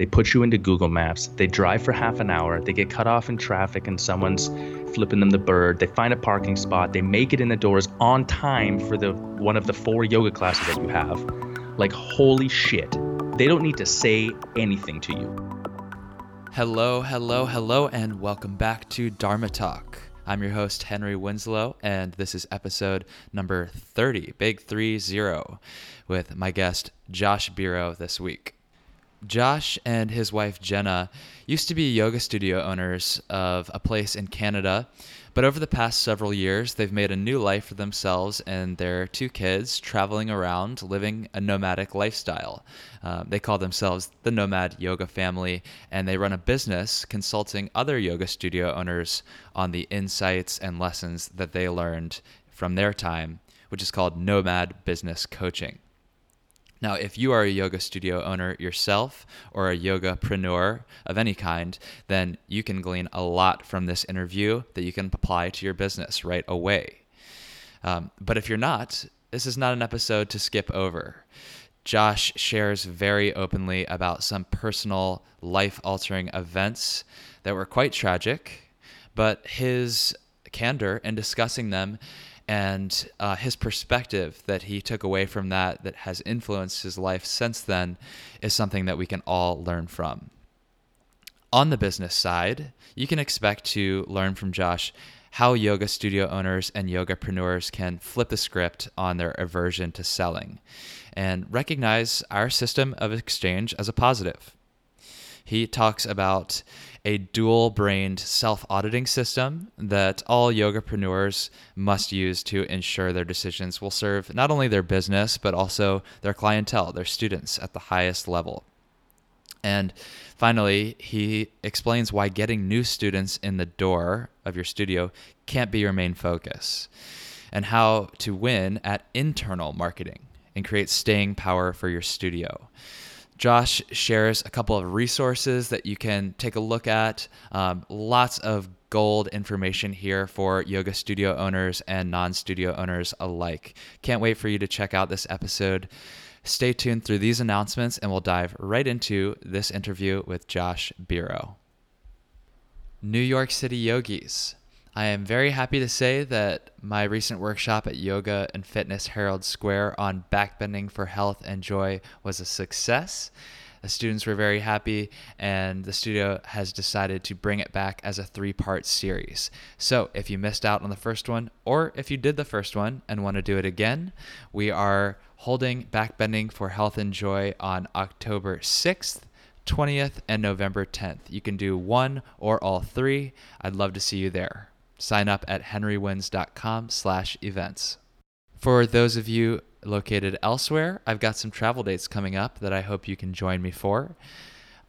They put you into Google Maps. They drive for half an hour. They get cut off in traffic and someone's flipping them the bird. They find a parking spot. They make it in the doors on time for the one of the four yoga classes that you have. Like holy shit. They don't need to say anything to you. Hello, hello, hello, and welcome back to Dharma Talk. I'm your host, Henry Winslow, and this is episode number 30, big 3 0, with my guest, Josh Biro, this week. Josh and his wife Jenna used to be yoga studio owners of a place in Canada, but over the past several years, they've made a new life for themselves and their two kids, traveling around, living a nomadic lifestyle. Um, they call themselves the Nomad Yoga Family, and they run a business consulting other yoga studio owners on the insights and lessons that they learned from their time, which is called Nomad Business Coaching. Now, if you are a yoga studio owner yourself or a yogapreneur of any kind, then you can glean a lot from this interview that you can apply to your business right away. Um, but if you're not, this is not an episode to skip over. Josh shares very openly about some personal life altering events that were quite tragic, but his candor in discussing them and uh, his perspective that he took away from that that has influenced his life since then is something that we can all learn from. On the business side, you can expect to learn from Josh how yoga studio owners and yogapreneurs can flip the script on their aversion to selling and recognize our system of exchange as a positive. He talks about a dual brained self auditing system that all yogapreneurs must use to ensure their decisions will serve not only their business, but also their clientele, their students at the highest level. And finally, he explains why getting new students in the door of your studio can't be your main focus, and how to win at internal marketing and create staying power for your studio. Josh shares a couple of resources that you can take a look at. Um, lots of gold information here for yoga studio owners and non studio owners alike. Can't wait for you to check out this episode. Stay tuned through these announcements, and we'll dive right into this interview with Josh Biro. New York City Yogis. I am very happy to say that my recent workshop at Yoga and Fitness Herald Square on backbending for health and joy was a success. The students were very happy, and the studio has decided to bring it back as a three part series. So, if you missed out on the first one, or if you did the first one and want to do it again, we are holding Backbending for Health and Joy on October 6th. 20th and November 10th. You can do one or all three. I'd love to see you there. Sign up at henrywins.com slash events. For those of you located elsewhere, I've got some travel dates coming up that I hope you can join me for.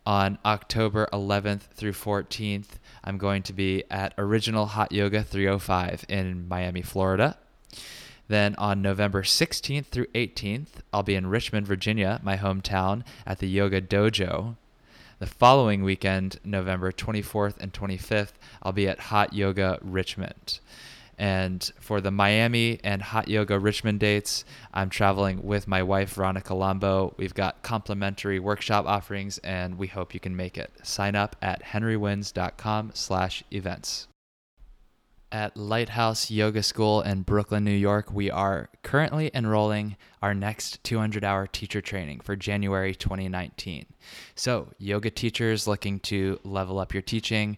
On October 11th through 14th, I'm going to be at Original Hot Yoga 305 in Miami, Florida. Then on November 16th through 18th, I'll be in Richmond, Virginia, my hometown, at the Yoga Dojo. The following weekend, November 24th and 25th, I'll be at Hot Yoga Richmond. And for the Miami and Hot Yoga Richmond dates, I'm traveling with my wife, Veronica Lambo. We've got complimentary workshop offerings, and we hope you can make it. Sign up at henrywins.com slash events. At Lighthouse Yoga School in Brooklyn, New York, we are currently enrolling our next 200 hour teacher training for January 2019. So, yoga teachers looking to level up your teaching,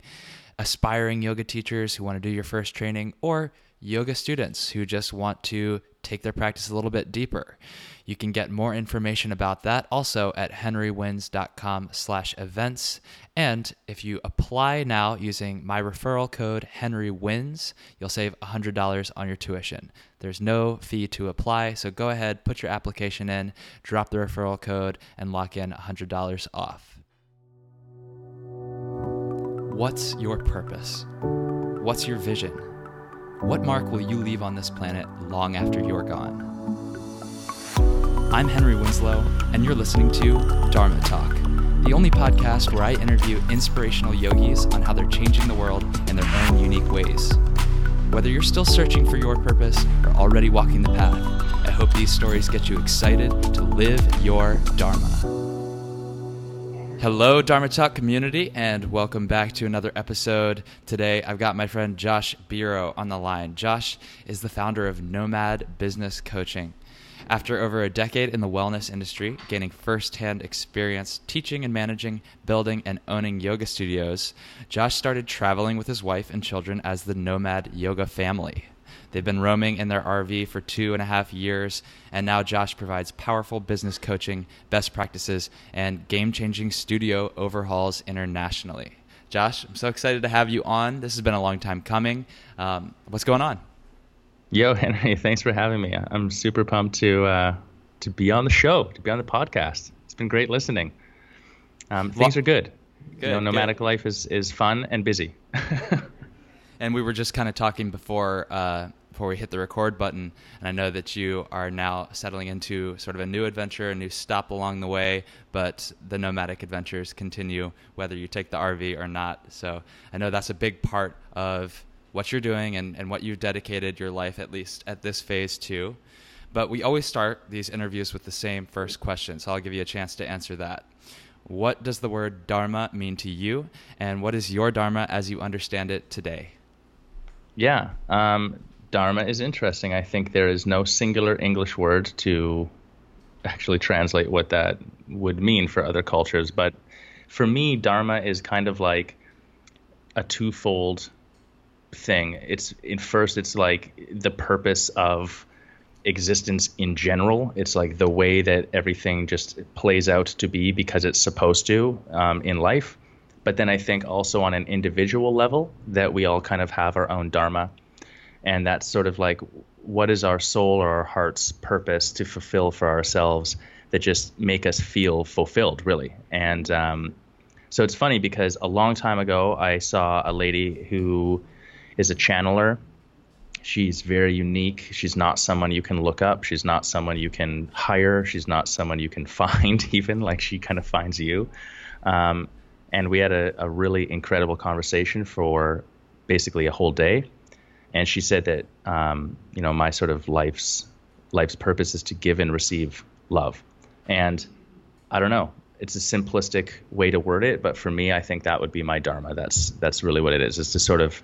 aspiring yoga teachers who want to do your first training, or yoga students who just want to take their practice a little bit deeper. You can get more information about that also at henrywins.com slash events. And if you apply now using my referral code HenryWins, you'll save $100 on your tuition. There's no fee to apply, so go ahead, put your application in, drop the referral code, and lock in $100 off. What's your purpose? What's your vision? What mark will you leave on this planet long after you're gone? I'm Henry Winslow, and you're listening to Dharma Talk, the only podcast where I interview inspirational yogis on how they're changing the world in their own unique ways. Whether you're still searching for your purpose or already walking the path, I hope these stories get you excited to live your Dharma. Hello, Dharma Talk community, and welcome back to another episode. Today, I've got my friend Josh Biro on the line. Josh is the founder of Nomad Business Coaching. After over a decade in the wellness industry, gaining firsthand experience teaching and managing, building, and owning yoga studios, Josh started traveling with his wife and children as the Nomad Yoga Family. They've been roaming in their RV for two and a half years, and now Josh provides powerful business coaching, best practices, and game changing studio overhauls internationally. Josh, I'm so excited to have you on. This has been a long time coming. Um, what's going on? Yo, Henry, thanks for having me. I'm super pumped to uh, to be on the show, to be on the podcast. It's been great listening. Um, things are good. good you know, nomadic good. life is is fun and busy. and we were just kind of talking before uh, before we hit the record button. And I know that you are now settling into sort of a new adventure, a new stop along the way, but the nomadic adventures continue whether you take the RV or not. So I know that's a big part of what you're doing and, and what you've dedicated your life, at least at this phase, to. But we always start these interviews with the same first question. So I'll give you a chance to answer that. What does the word Dharma mean to you? And what is your Dharma as you understand it today? Yeah. Um, Dharma is interesting. I think there is no singular English word to actually translate what that would mean for other cultures. But for me, Dharma is kind of like a twofold thing. It's in first, it's like the purpose of existence in general. It's like the way that everything just plays out to be because it's supposed to um, in life. But then I think also on an individual level that we all kind of have our own dharma and that's sort of like what is our soul or our heart's purpose to fulfill for ourselves that just make us feel fulfilled really? And um, so it's funny because a long time ago i saw a lady who is a channeler. She's very unique. She's not someone you can look up. She's not someone you can hire. She's not someone you can find even like she kind of finds you. Um, and we had a, a really incredible conversation for basically a whole day and she said that um, you know my sort of life's life's purpose is to give and receive love. And i don't know. It's a simplistic way to word it but for me i think that would be my dharma. That's that's really what it is is to sort of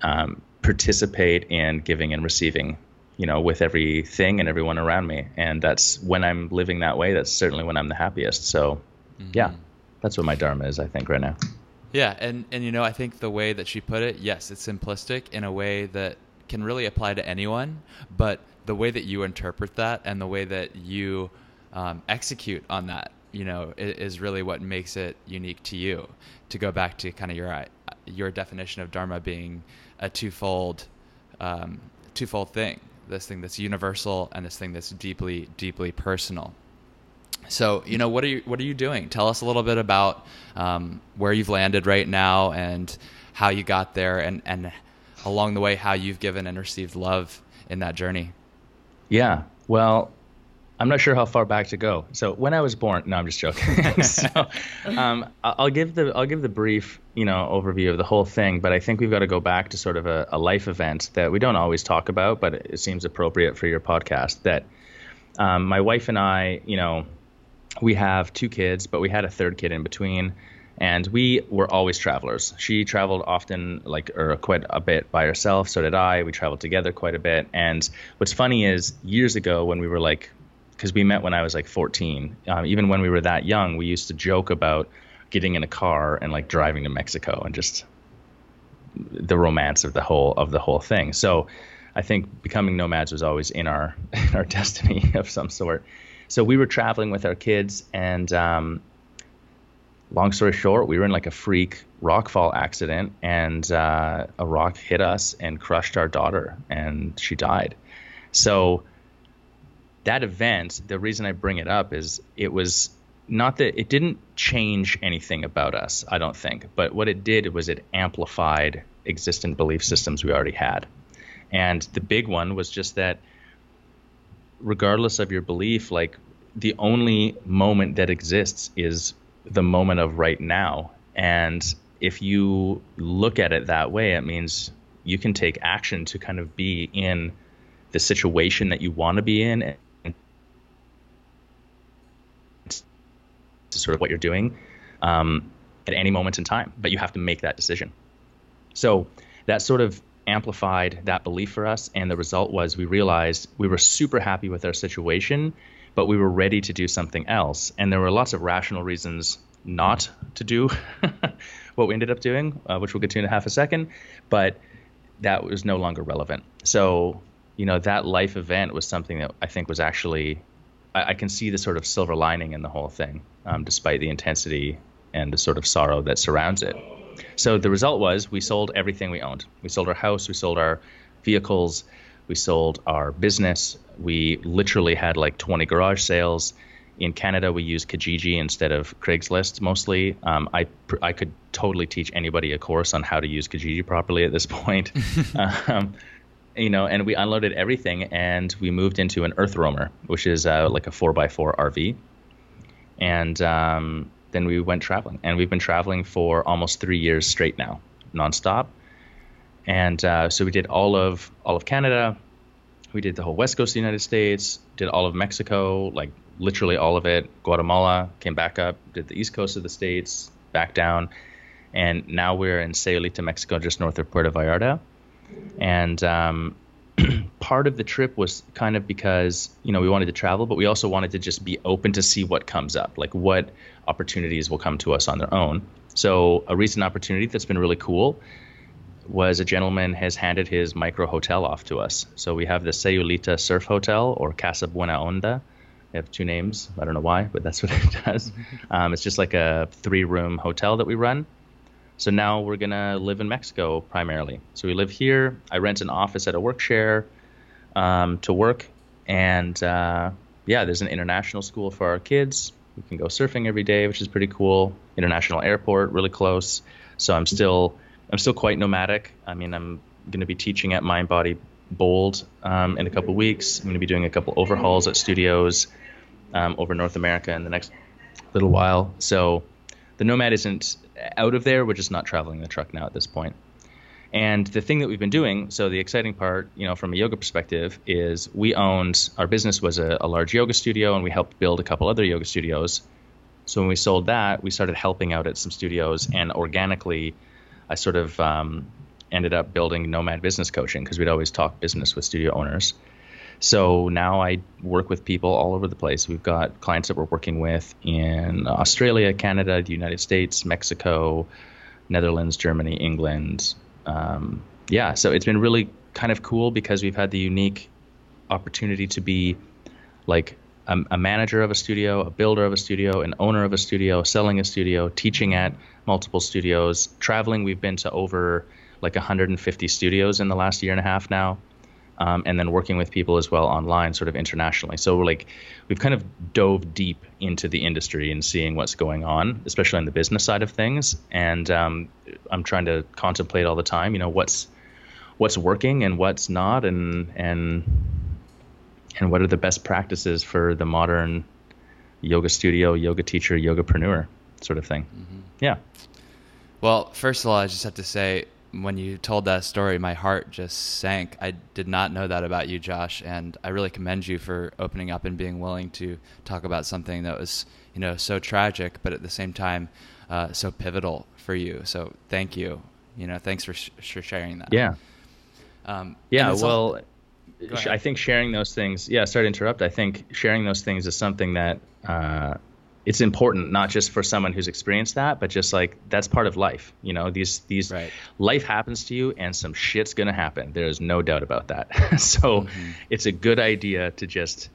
um, participate in giving and receiving you know with everything and everyone around me. And that's when i'm living that way that's certainly when i'm the happiest. So mm-hmm. yeah that's what my dharma is i think right now yeah, and and you know, I think the way that she put it, yes, it's simplistic in a way that can really apply to anyone, but the way that you interpret that and the way that you um, execute on that, you know, is, is, really what makes it unique to you. To go back to kind of your uh, your definition of dharma being a twofold um, twofold thing, this thing that's universal and this thing that's deeply deeply personal. So, you know, what are you what are you doing? Tell us a little bit about um, where you've landed right now and how you got there, and and along the way how you've given and received love in that journey. Yeah, well, I'm not sure how far back to go. So when I was born, no, I'm just joking. so um, I'll give the I'll give the brief you know overview of the whole thing, but I think we've got to go back to sort of a, a life event that we don't always talk about, but it seems appropriate for your podcast. That um, my wife and I, you know we have two kids, but we had a third kid in between. And we were always travelers. She traveled often, like, or quite a bit by herself. So did I. We traveled together quite a bit. And what's funny is years ago when we were like, because we met when I was like 14, um, even when we were that young, we used to joke about getting in a car and like driving to Mexico and just the romance of the whole of the whole thing. So I think becoming nomads was always in our in our destiny of some sort so we were traveling with our kids, and um, long story short, we were in like a freak rockfall accident, and uh, a rock hit us and crushed our daughter, and she died. So that event, the reason I bring it up is it was not that it didn't change anything about us, I don't think, but what it did was it amplified existing belief systems we already had. And the big one was just that regardless of your belief, like the only moment that exists is the moment of right now. And if you look at it that way, it means you can take action to kind of be in the situation that you want to be in and sort of what you're doing. um, at any moment in time, but you have to make that decision. So that sort of amplified that belief for us. And the result was we realized we were super happy with our situation, but we were ready to do something else. And there were lots of rational reasons not to do what we ended up doing, uh, which we'll get to in a half a second. But that was no longer relevant. So, you know, that life event was something that I think was actually, I, I can see the sort of silver lining in the whole thing, um, despite the intensity and the sort of sorrow that surrounds it. So the result was we sold everything we owned. We sold our house, we sold our vehicles, we sold our business. We literally had like 20 garage sales. In Canada, we use Kijiji instead of Craigslist mostly. Um, I I could totally teach anybody a course on how to use Kijiji properly at this point. um, you know, and we unloaded everything and we moved into an Earth Roamer, which is uh, like a four by four RV. And um, then we went traveling, and we've been traveling for almost three years straight now, nonstop. And uh, so we did all of all of Canada, we did the whole west coast of the United States, did all of Mexico, like literally all of it. Guatemala, came back up, did the east coast of the states, back down, and now we're in Sayulita, Mexico, just north of Puerto Vallarta. And um, part of the trip was kind of because you know we wanted to travel, but we also wanted to just be open to see what comes up, like what opportunities will come to us on their own. So a recent opportunity that's been really cool was a gentleman has handed his micro hotel off to us. So we have the Sayulita Surf Hotel or Casa Buena Onda. They have two names. I don't know why, but that's what it does. Um, it's just like a three room hotel that we run. So now we're to live in Mexico primarily. So we live here. I rent an office at a work share um, to work. And uh, yeah, there's an international school for our kids. We can go surfing every day, which is pretty cool. International airport, really close. So I'm still I'm still quite nomadic. I mean, I'm going to be teaching at Mind Body Bold um, in a couple weeks. I'm going to be doing a couple overhauls at studios um, over North America in the next little while. So the Nomad isn't out of there. We're just not traveling the truck now at this point. And the thing that we've been doing, so the exciting part, you know, from a yoga perspective, is we owned our business was a, a large yoga studio, and we helped build a couple other yoga studios. So when we sold that, we started helping out at some studios, and organically I sort of um, ended up building Nomad Business Coaching because we'd always talk business with studio owners. So now I work with people all over the place. We've got clients that we're working with in Australia, Canada, the United States, Mexico, Netherlands, Germany, England. Um, yeah, so it's been really kind of cool because we've had the unique opportunity to be like a, a, manager of a studio, a builder of a studio, an owner of a studio, selling a studio, teaching at multiple studios, traveling. We've been to over like 150 studios in the last year and a half now. Um, and then working with people as well online, sort of internationally. So we're like, we've kind of dove deep into the industry and seeing what's going on, especially on the business side of things. And um, I'm trying to contemplate all the time, you know, what's what's working and what's not, and and and what are the best practices for the modern yoga studio, yoga teacher, yogapreneur sort of thing. Mm-hmm. Yeah. Well, first of all, I just have to say, when you told that story, my heart just sank. I did not know that about you, Josh, and I really commend you for opening up and being willing to talk about something that was, you know, so tragic, but at the same time, uh, so pivotal for you. So thank you. You know, thanks for, sh- for sharing that. Yeah. Um, yeah. Well. I think sharing those things, yeah, sorry to interrupt. I think sharing those things is something that uh, it's important, not just for someone who's experienced that, but just like that's part of life. You know, these these right. life happens to you, and some shit's gonna happen. There is no doubt about that. so mm-hmm. it's a good idea to just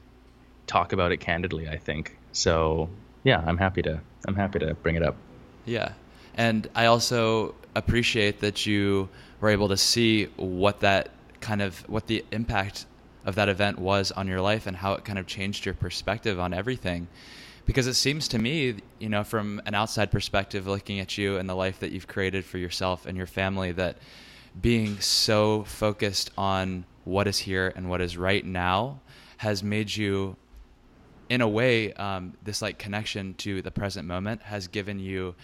talk about it candidly. I think so. Yeah, I'm happy to I'm happy to bring it up. Yeah, and I also appreciate that you were able to see what that kind of what the impact of that event was on your life and how it kind of changed your perspective on everything because it seems to me you know from an outside perspective looking at you and the life that you've created for yourself and your family that being so focused on what is here and what is right now has made you in a way um, this like connection to the present moment has given you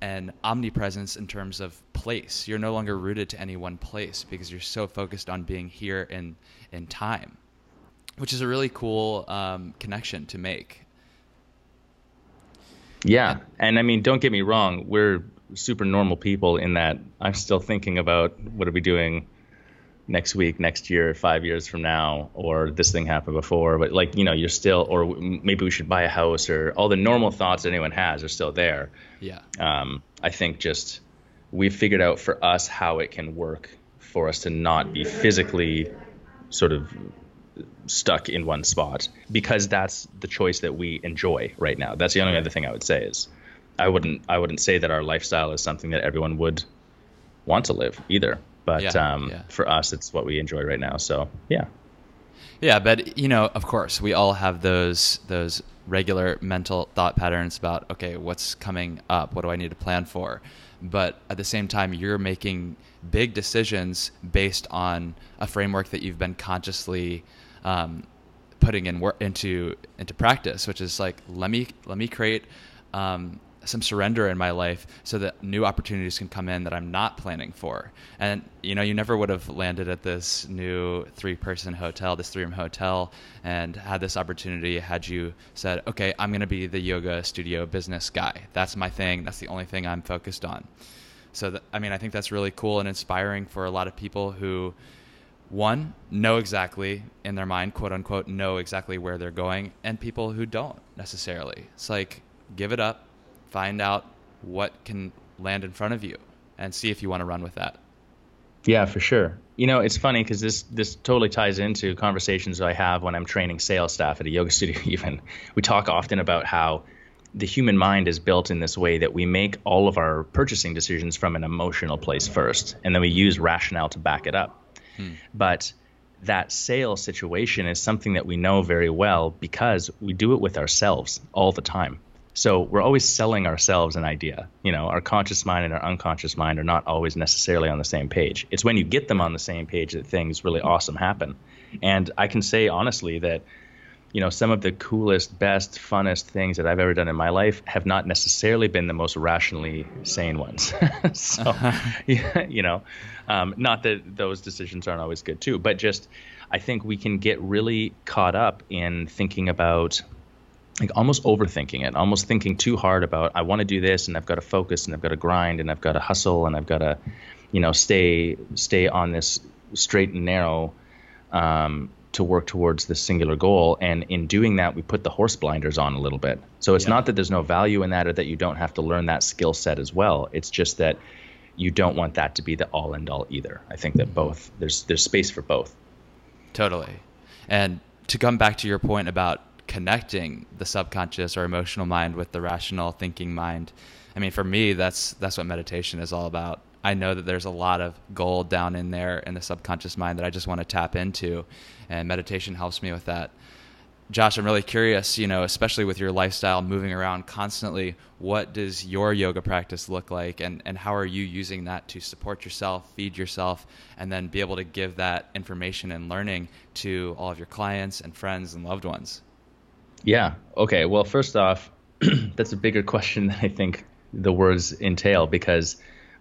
an omnipresence in terms of place. You're no longer rooted to any one place because you're so focused on being here in in time, which is a really cool um, connection to make. Yeah, and I mean, don't get me wrong, we're super normal people in that I'm still thinking about what are we doing next week, next year, five years from now, or this thing happened before. But like, you know, you're still, or maybe we should buy a house, or all the normal thoughts anyone has are still there. Yeah. Um, I think just we've figured out for us how it can work for us to not be physically sort of stuck in one spot because that's the choice that we enjoy right now. That's the only other thing I would say is I wouldn't I wouldn't say that our lifestyle is something that everyone would want to live either. But yeah, um, yeah. for us, it's what we enjoy right now. So yeah. Yeah, but you know, of course, we all have those those regular mental thought patterns about okay, what's coming up? What do I need to plan for? But at the same time, you're making big decisions based on a framework that you've been consciously um, putting in work into into practice, which is like let me let me create um, some surrender in my life so that new opportunities can come in that I'm not planning for. And you know, you never would have landed at this new three-person hotel, this three-room hotel, and had this opportunity had you said, "Okay, I'm going to be the yoga studio business guy. That's my thing. That's the only thing I'm focused on." So, I mean, I think that's really cool and inspiring for a lot of people who one know exactly in their mind quote unquote know exactly where they're going and people who don't necessarily. It's like give it up find out what can land in front of you and see if you want to run with that. Yeah for sure. You know it's funny because this this totally ties into conversations i have when i'm training sales staff at a yoga studio even. We talk often about how the human mind is built in this way that we make all of our purchasing decisions from an emotional place first and then we use rationale to back it up Hmm. But that sale situation is something that we know very well because we do it with ourselves all the time. So we're always selling ourselves an idea. You know, our conscious mind and our unconscious mind are not always necessarily on the same page. It's when you get them on the same page that things really awesome happen. And I can say honestly that you know, some of the coolest, best, funnest things that I've ever done in my life have not necessarily been the most rationally sane ones. so, uh-huh. yeah, you know, um, not that those decisions aren't always good too, but just I think we can get really caught up in thinking about like almost overthinking it, almost thinking too hard about I want to do this and I've got to focus and I've got to grind and I've got to hustle and I've got to, you know, stay stay on this straight and narrow um, to work towards this singular goal. And in doing that, we put the horse blinders on a little bit. So it's yeah. not that there's no value in that or that you don't have to learn that skill set as well. It's just that you don't want that to be the all and all either. I think that both there's there's space for both. Totally. And to come back to your point about connecting the subconscious or emotional mind with the rational thinking mind, I mean for me that's that's what meditation is all about. I know that there's a lot of gold down in there in the subconscious mind that I just want to tap into, and meditation helps me with that. Josh, I'm really curious, you know, especially with your lifestyle moving around constantly, what does your yoga practice look like and, and how are you using that to support yourself, feed yourself, and then be able to give that information and learning to all of your clients and friends and loved ones? Yeah. Okay. Well, first off, that's a bigger question than I think the words entail because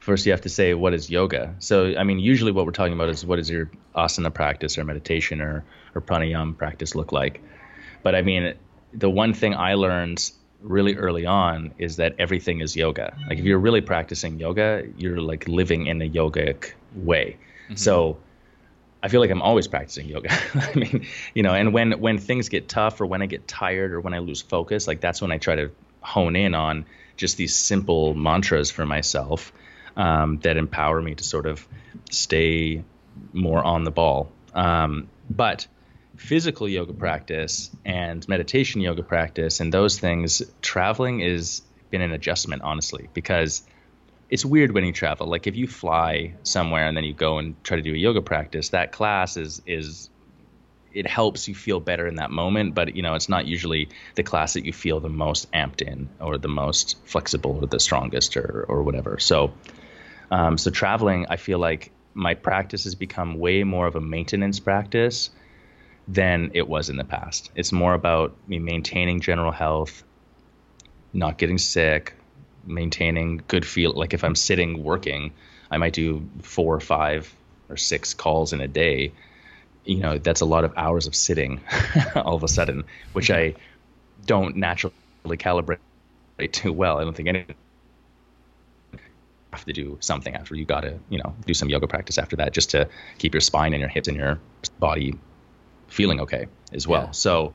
first you have to say what is yoga. So I mean, usually what we're talking about is what does your asana practice or meditation or or pranayama practice look like. But I mean, the one thing I learned really early on is that everything is yoga. Like if you're really practicing yoga, you're like living in a yogic way. Mm-hmm. So I feel like I'm always practicing yoga. I mean, you know, and when when things get tough or when I get tired or when I lose focus, like that's when I try to hone in on just these simple mantras for myself um, that empower me to sort of stay more on the ball. Um, but physical yoga practice and meditation yoga practice and those things, traveling has been an adjustment, honestly, because it's weird when you travel. Like if you fly somewhere and then you go and try to do a yoga practice, that class is is it helps you feel better in that moment, but you know, it's not usually the class that you feel the most amped in or the most flexible or the strongest or or whatever. So um, so traveling, I feel like my practice has become way more of a maintenance practice than it was in the past. It's more about me maintaining general health, not getting sick, maintaining good feel. Like if I'm sitting working, I might do four or five or six calls in a day. You know, that's a lot of hours of sitting all of a sudden, which I don't naturally calibrate too well. I don't think anyone have to do something after you got to you know do some yoga practice after that just to keep your spine and your hips and your body feeling okay as well. Yeah. So,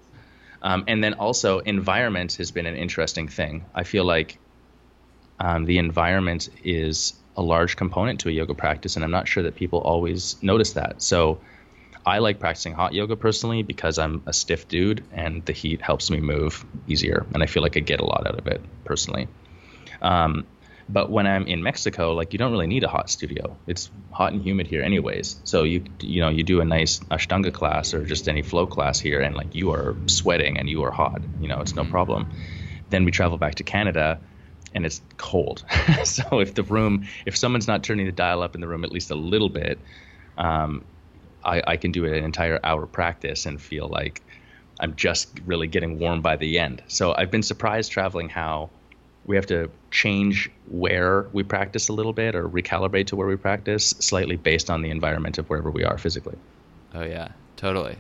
um, and then also environment has been an interesting thing. I feel like um, the environment is a large component to a yoga practice, and I'm not sure that people always notice that. So, I like practicing hot yoga personally because I'm a stiff dude, and the heat helps me move easier, and I feel like I get a lot out of it personally. Um, but when I'm in Mexico, like you don't really need a hot studio. It's hot and humid here anyways. So you you know you do a nice Ashtanga class or just any flow class here, and like you are sweating and you are hot. You know it's no mm-hmm. problem. Then we travel back to Canada, and it's cold. so if the room, if someone's not turning the dial up in the room at least a little bit, um, I, I can do an entire hour practice and feel like I'm just really getting warm by the end. So I've been surprised traveling how we have to change where we practice a little bit or recalibrate to where we practice slightly based on the environment of wherever we are physically. Oh yeah, totally.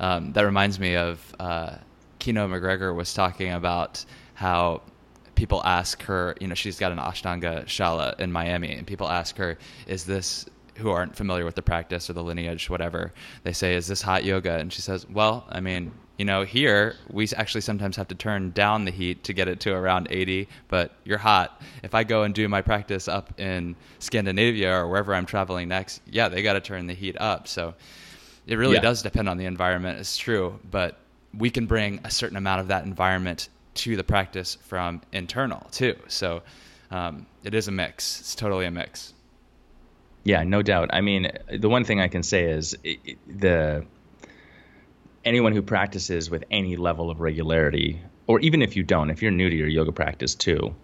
Um, that reminds me of uh, Kino MacGregor was talking about how people ask her, you know, she's got an Ashtanga Shala in Miami, and people ask her, "Is this?" Who aren't familiar with the practice or the lineage, whatever, they say, "Is this hot yoga?" And she says, "Well, I mean, you know, here we actually sometimes have to turn down the heat to get it to around 80, but you're hot. If I go and do my practice up in Scandinavia or wherever I'm traveling next, yeah, they got to turn the heat up. So it really yeah. does depend on the environment. It's true, but we can bring a certain amount of that environment to the practice from internal too. So um, it is a mix. It's totally a mix. Yeah, no doubt. I mean, the one thing I can say is it, the anyone who practices with any level of regularity, or even if you don't, if you're new to your yoga practice too,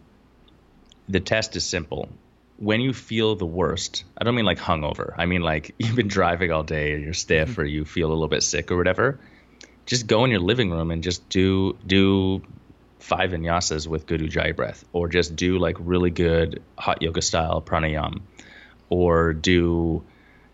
the test is simple. When you feel the worst, I don't mean like hungover. I mean like you've been driving all day or you're stiff mm-hmm. or you feel a little bit sick or whatever. Just go in your living room and just do do five vinyasas with good ujjayi breath, or just do like really good hot yoga style pranayam, or do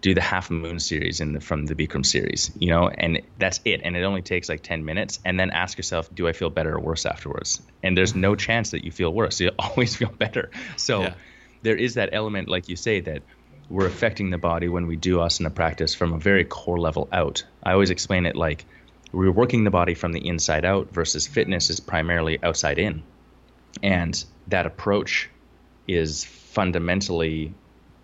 do the half moon series in the, from the Bikram series, you know, and that's it. And it only takes like 10 minutes. And then ask yourself, do I feel better or worse afterwards? And there's no mm-hmm. chance that you feel worse. You always feel better. So yeah. there is that element, like you say, that we're affecting the body when we do asana practice from a very core level out. I always explain it like we're working the body from the inside out versus fitness is primarily outside in. And that approach is fundamentally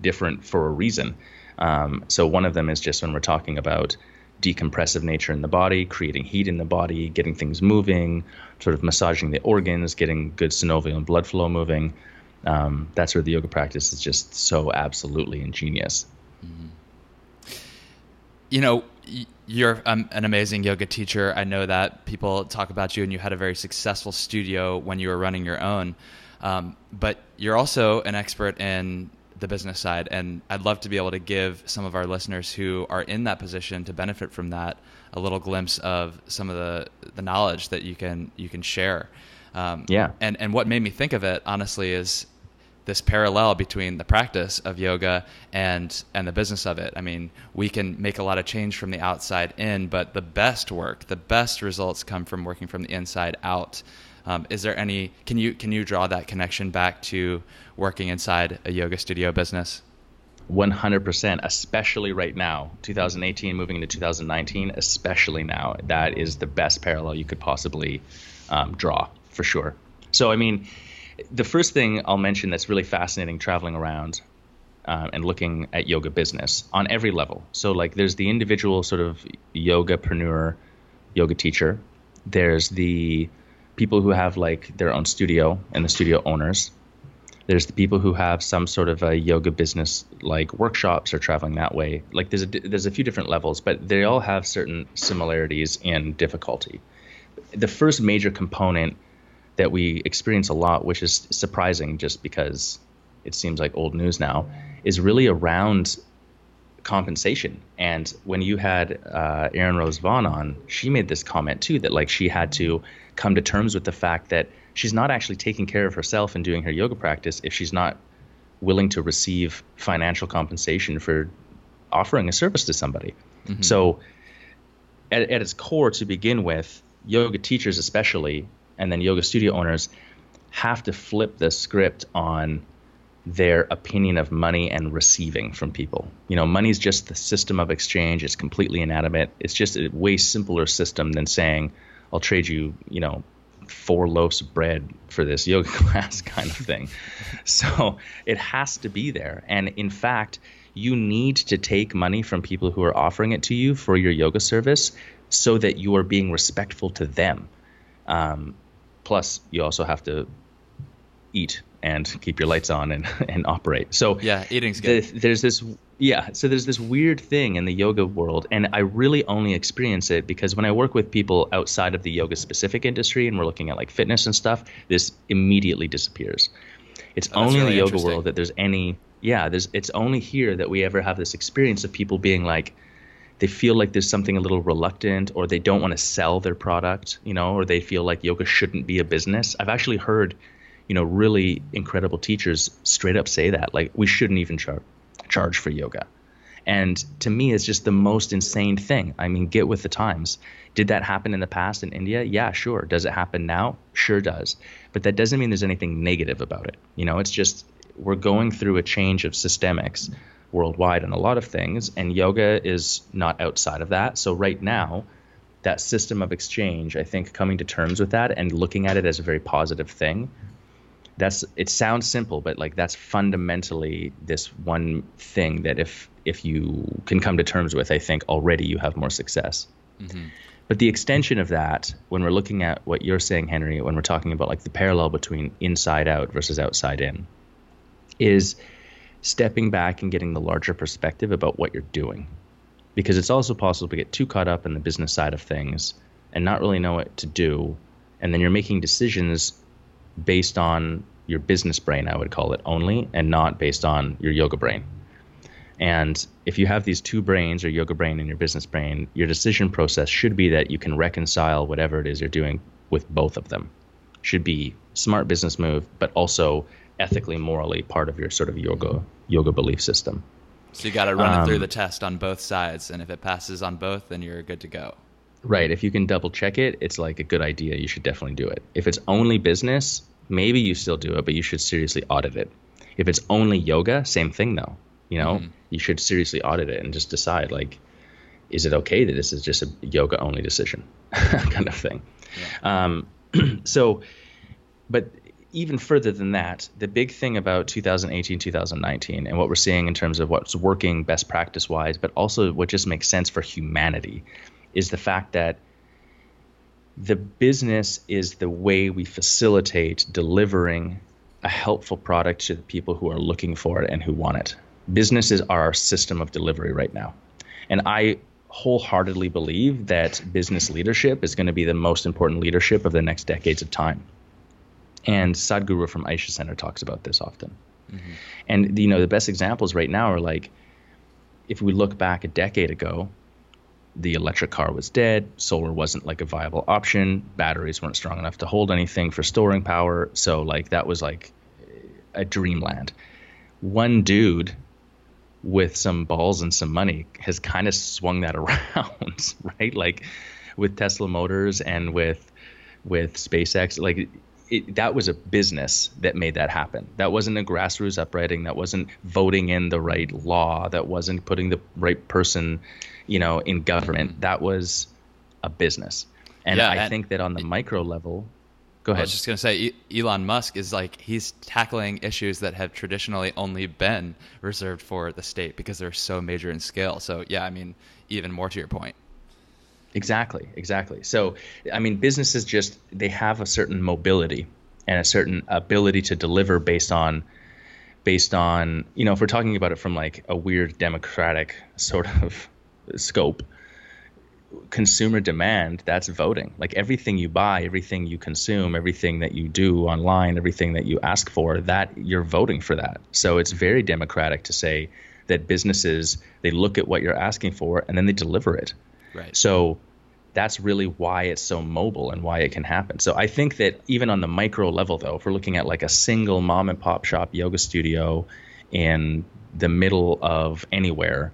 different for a reason um, so one of them is just when we're talking about decompressive nature in the body, creating heat in the body, getting things moving, sort of massaging the organs, getting good synovial and blood flow moving. Um, that's where the yoga practice is just so absolutely ingenious. Mm-hmm. You know, you're um, an amazing yoga teacher. I know that people talk about you, and you had a very successful studio when you were running your own. Um, but you're also an expert in the business side. And I'd love to be able to give some of our listeners who are in that position to benefit from that a little glimpse of some of the, the knowledge that you can you can share. Um, yeah. And and what made me think of it honestly is this parallel between the practice of yoga and and the business of it. I mean, we can make a lot of change from the outside in, but the best work, the best results come from working from the inside out. Um, is there any? Can you can you draw that connection back to working inside a yoga studio business? 100%, especially right now, 2018 moving into 2019, especially now. That is the best parallel you could possibly um, draw for sure. So, I mean, the first thing I'll mention that's really fascinating traveling around uh, and looking at yoga business on every level. So, like, there's the individual sort of yogapreneur, yoga teacher. There's the people who have like their own studio and the studio owners. There's the people who have some sort of a yoga business, like workshops or traveling that way. Like there's a there's a few different levels, but they all have certain similarities in difficulty. The first major component that we experience a lot, which is surprising, just because it seems like old news now, is really around compensation. And when you had uh, Erin Rose Vaughn on, she made this comment too that like she had to come to terms with the fact that she's not actually taking care of herself and doing her yoga practice if she's not willing to receive financial compensation for offering a service to somebody. Mm-hmm. So, at, at its core, to begin with, yoga teachers, especially, and then yoga studio owners, have to flip the script on their opinion of money and receiving from people. You know, money is just the system of exchange. It's completely inanimate. It's just a way simpler system than saying, I'll trade you, you know, four loaves of bread for this yoga class kind of thing. so it has to be there. And in fact, you need to take money from people who are offering it to you for your yoga service so that you are being respectful to them. Um, plus, you also have to eat and keep your lights on and, and operate. So yeah, eating's good. The, there's this yeah, so there's this weird thing in the yoga world, and I really only experience it because when I work with people outside of the yoga specific industry and we're looking at like fitness and stuff, this immediately disappears. It's oh, only really in the yoga world that there's any yeah, there's it's only here that we ever have this experience of people being like they feel like there's something a little reluctant or they don't want to sell their product, you know, or they feel like yoga shouldn't be a business. I've actually heard you know, really incredible teachers straight up say that. Like, we shouldn't even char- charge for yoga. And to me, it's just the most insane thing. I mean, get with the times. Did that happen in the past in India? Yeah, sure. Does it happen now? Sure does. But that doesn't mean there's anything negative about it. You know, it's just we're going through a change of systemics worldwide on a lot of things, and yoga is not outside of that. So, right now, that system of exchange, I think coming to terms with that and looking at it as a very positive thing that's it sounds simple but like that's fundamentally this one thing that if if you can come to terms with i think already you have more success. Mm-hmm. but the extension of that when we're looking at what you're saying henry when we're talking about like the parallel between inside out versus outside in is stepping back and getting the larger perspective about what you're doing. Because it's also possible to get too caught up in the business side of things and not really know what to do. And then you're making decisions based on your business brain, I would call it only, and not based on your yoga brain. And if you have these two brains, your yoga brain and your business brain, your decision process should be that you can reconcile whatever it is you're doing with both of them. Should be smart business move, but also ethically, morally part of your sort of yoga yoga belief system. So you got to run um, it through um, the test on both sides, and if it passes on both, then you're good to go. Right. If you can double check it, it's like a good idea. You should definitely do it. If it's only business, maybe you still do it, but you should seriously audit it. If it's only yoga, same thing though. You know, mm-hmm. you should seriously audit it and just decide like, is it okay that this is just a yoga only decision, kind of thing. Yeah. Um, so, but even further than that, the big thing about 2018, 2019, and what we're seeing in terms of what's working best practice wise, but also what just makes sense for humanity, is the fact that the business is the way we facilitate delivering a helpful product to the people who are looking for it and who want it. Businesses are our system of delivery right now. And I wholeheartedly believe that business leadership is going to be the most important leadership of the next decades of time. And Sadhguru from Isha Center talks about this often. Mm-hmm. And you know, the best examples right now are like if we look back a decade ago, the electric car was dead. Solar wasn't like a viable option. Batteries weren't strong enough to hold anything for storing power. So like that was like a dreamland. One dude with some balls and some money has kind of swung that around, right? Like with Tesla Motors and with with SpaceX, like it, that was a business that made that happen. That wasn't a grassroots uprising. That wasn't voting in the right law. That wasn't putting the right person you know, in government. Mm-hmm. That was a business. And yeah, I and think that on the micro level, go ahead. I was just going to say, Elon Musk is like, he's tackling issues that have traditionally only been reserved for the state because they're so major in scale. So, yeah, I mean, even more to your point. Exactly, exactly. So, I mean, businesses just, they have a certain mobility and a certain ability to deliver based on based on you know if we're talking about it from like a weird democratic sort of scope consumer demand that's voting. Like everything you buy everything you consume everything that you do online everything that you ask for that you're voting for that. So it's very democratic to say that businesses they look at what you're asking for and then they deliver it. Right. So that's really why it's so mobile and why it can happen. So i think that even on the micro level though if we're looking at like a single mom and pop shop yoga studio in the middle of anywhere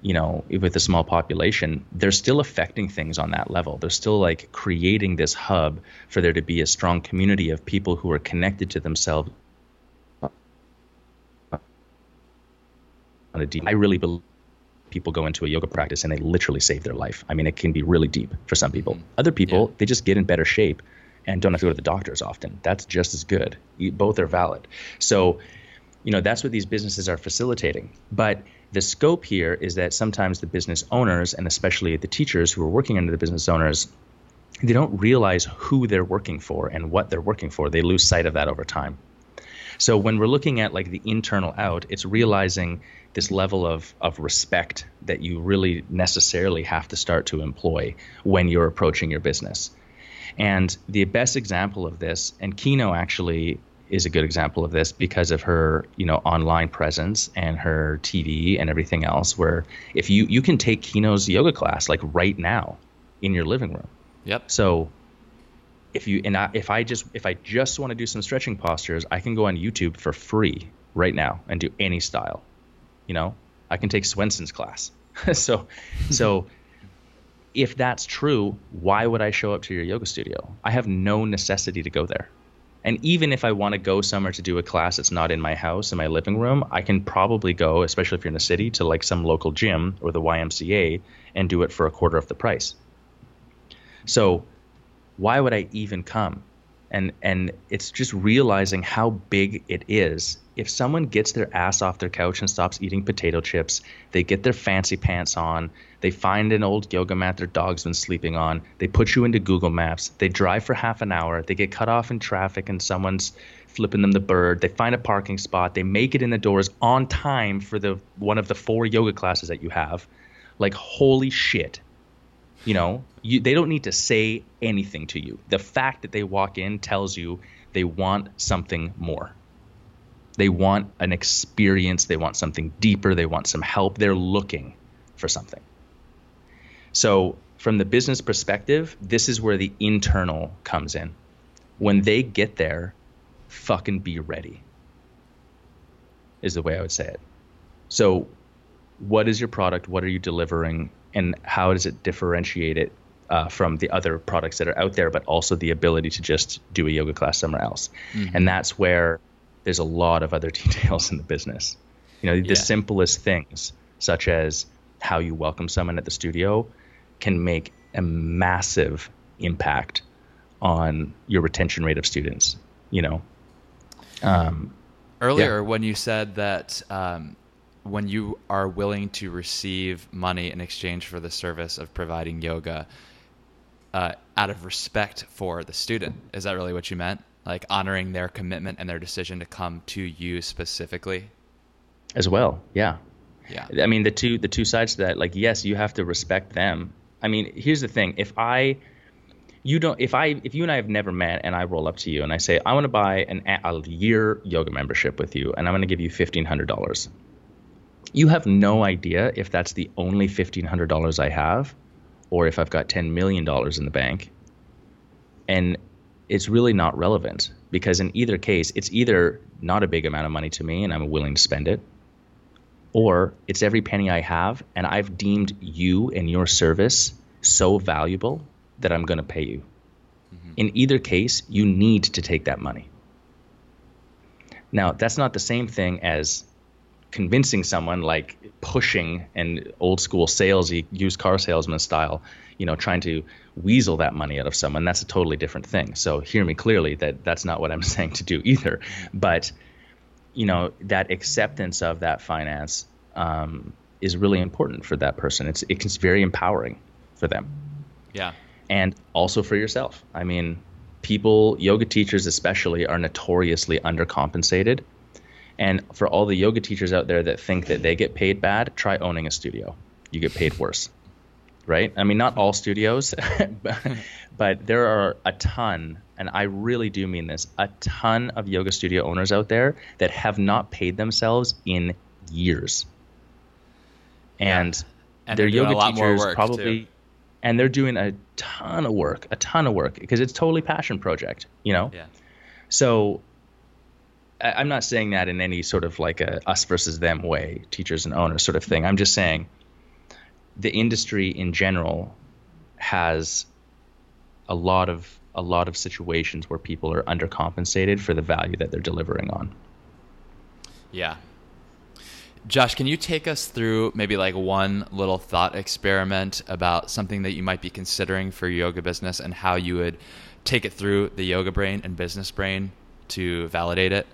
you know, with a small population, they're still affecting things on that level. They're still like creating this hub for there to be a strong community of people who are connected to themselves on a deep. I really believe people go into a yoga practice and they literally save their life. I mean, it can be really deep for some people. Mm-hmm. Other people, yeah. they just get in better shape and don't have to go to the doctors often. That's just as good. Both are valid. So, you know, that's what these businesses are facilitating. But the scope here is that sometimes the business owners and especially the teachers who are working under the business owners they don't realize who they're working for and what they're working for. They lose sight of that over time. So when we're looking at like the internal out, it's realizing this level of, of respect that you really necessarily have to start to employ when you're approaching your business. And the best example of this, and Kino actually is a good example of this because of her, you know, online presence and her TV and everything else. Where if you you can take Kino's yoga class like right now in your living room. Yep. So if you and I, if I just if I just want to do some stretching postures, I can go on YouTube for free right now and do any style. You know, I can take Swenson's class. so so if that's true, why would I show up to your yoga studio? I have no necessity to go there. And even if I want to go somewhere to do a class that's not in my house, in my living room, I can probably go, especially if you're in a city, to like some local gym or the YMCA and do it for a quarter of the price. So why would I even come? And and it's just realizing how big it is. If someone gets their ass off their couch and stops eating potato chips, they get their fancy pants on, they find an old yoga mat their dog's been sleeping on, they put you into Google Maps, they drive for half an hour, they get cut off in traffic and someone's flipping them the bird, they find a parking spot, they make it in the doors on time for the one of the four yoga classes that you have. Like holy shit you know, you, they don't need to say anything to you. The fact that they walk in tells you they want something more. They want an experience, they want something deeper, they want some help. They're looking for something. So, from the business perspective, this is where the internal comes in. When they get there, fucking be ready, is the way I would say it. So, what is your product? What are you delivering? And how does it differentiate it uh, from the other products that are out there, but also the ability to just do a yoga class somewhere else. Mm-hmm. And that's where there's a lot of other details in the business. You know, the yeah. simplest things, such as how you welcome someone at the studio, can make a massive impact on your retention rate of students. You know, um, earlier yeah. when you said that um, when you are willing to receive money in exchange for the service of providing yoga uh, out of respect for the student. Is that really what you meant? Like honoring their commitment and their decision to come to you specifically? As well, yeah. Yeah. I mean the two the two sides to that, like yes, you have to respect them. I mean, here's the thing. If I you don't if i if you and i have never met and i roll up to you and i say i want to buy an a year yoga membership with you and i'm going to give you $1500 you have no idea if that's the only $1,500 I have or if I've got $10 million in the bank. And it's really not relevant because in either case, it's either not a big amount of money to me and I'm willing to spend it, or it's every penny I have and I've deemed you and your service so valuable that I'm going to pay you. Mm-hmm. In either case, you need to take that money. Now, that's not the same thing as convincing someone like pushing and old school salesy used car salesman style you know trying to weasel that money out of someone that's a totally different thing. So hear me clearly that that's not what i'm saying to do either. But you know that acceptance of that finance um, is really important for that person. It's it's very empowering for them. Yeah. And also for yourself. I mean people yoga teachers especially are notoriously undercompensated and for all the yoga teachers out there that think that they get paid bad, try owning a studio. You get paid worse. Right? I mean, not all studios, but there are a ton, and I really do mean this, a ton of yoga studio owners out there that have not paid themselves in years. And, yeah. and their yoga teachers probably, too. and they're doing a ton of work, a ton of work because it's totally passion project, you know? Yeah. So I'm not saying that in any sort of like a us versus them way, teachers and owners sort of thing. I'm just saying the industry in general has a lot of a lot of situations where people are undercompensated for the value that they're delivering on. Yeah. Josh, can you take us through maybe like one little thought experiment about something that you might be considering for yoga business and how you would take it through the yoga brain and business brain to validate it?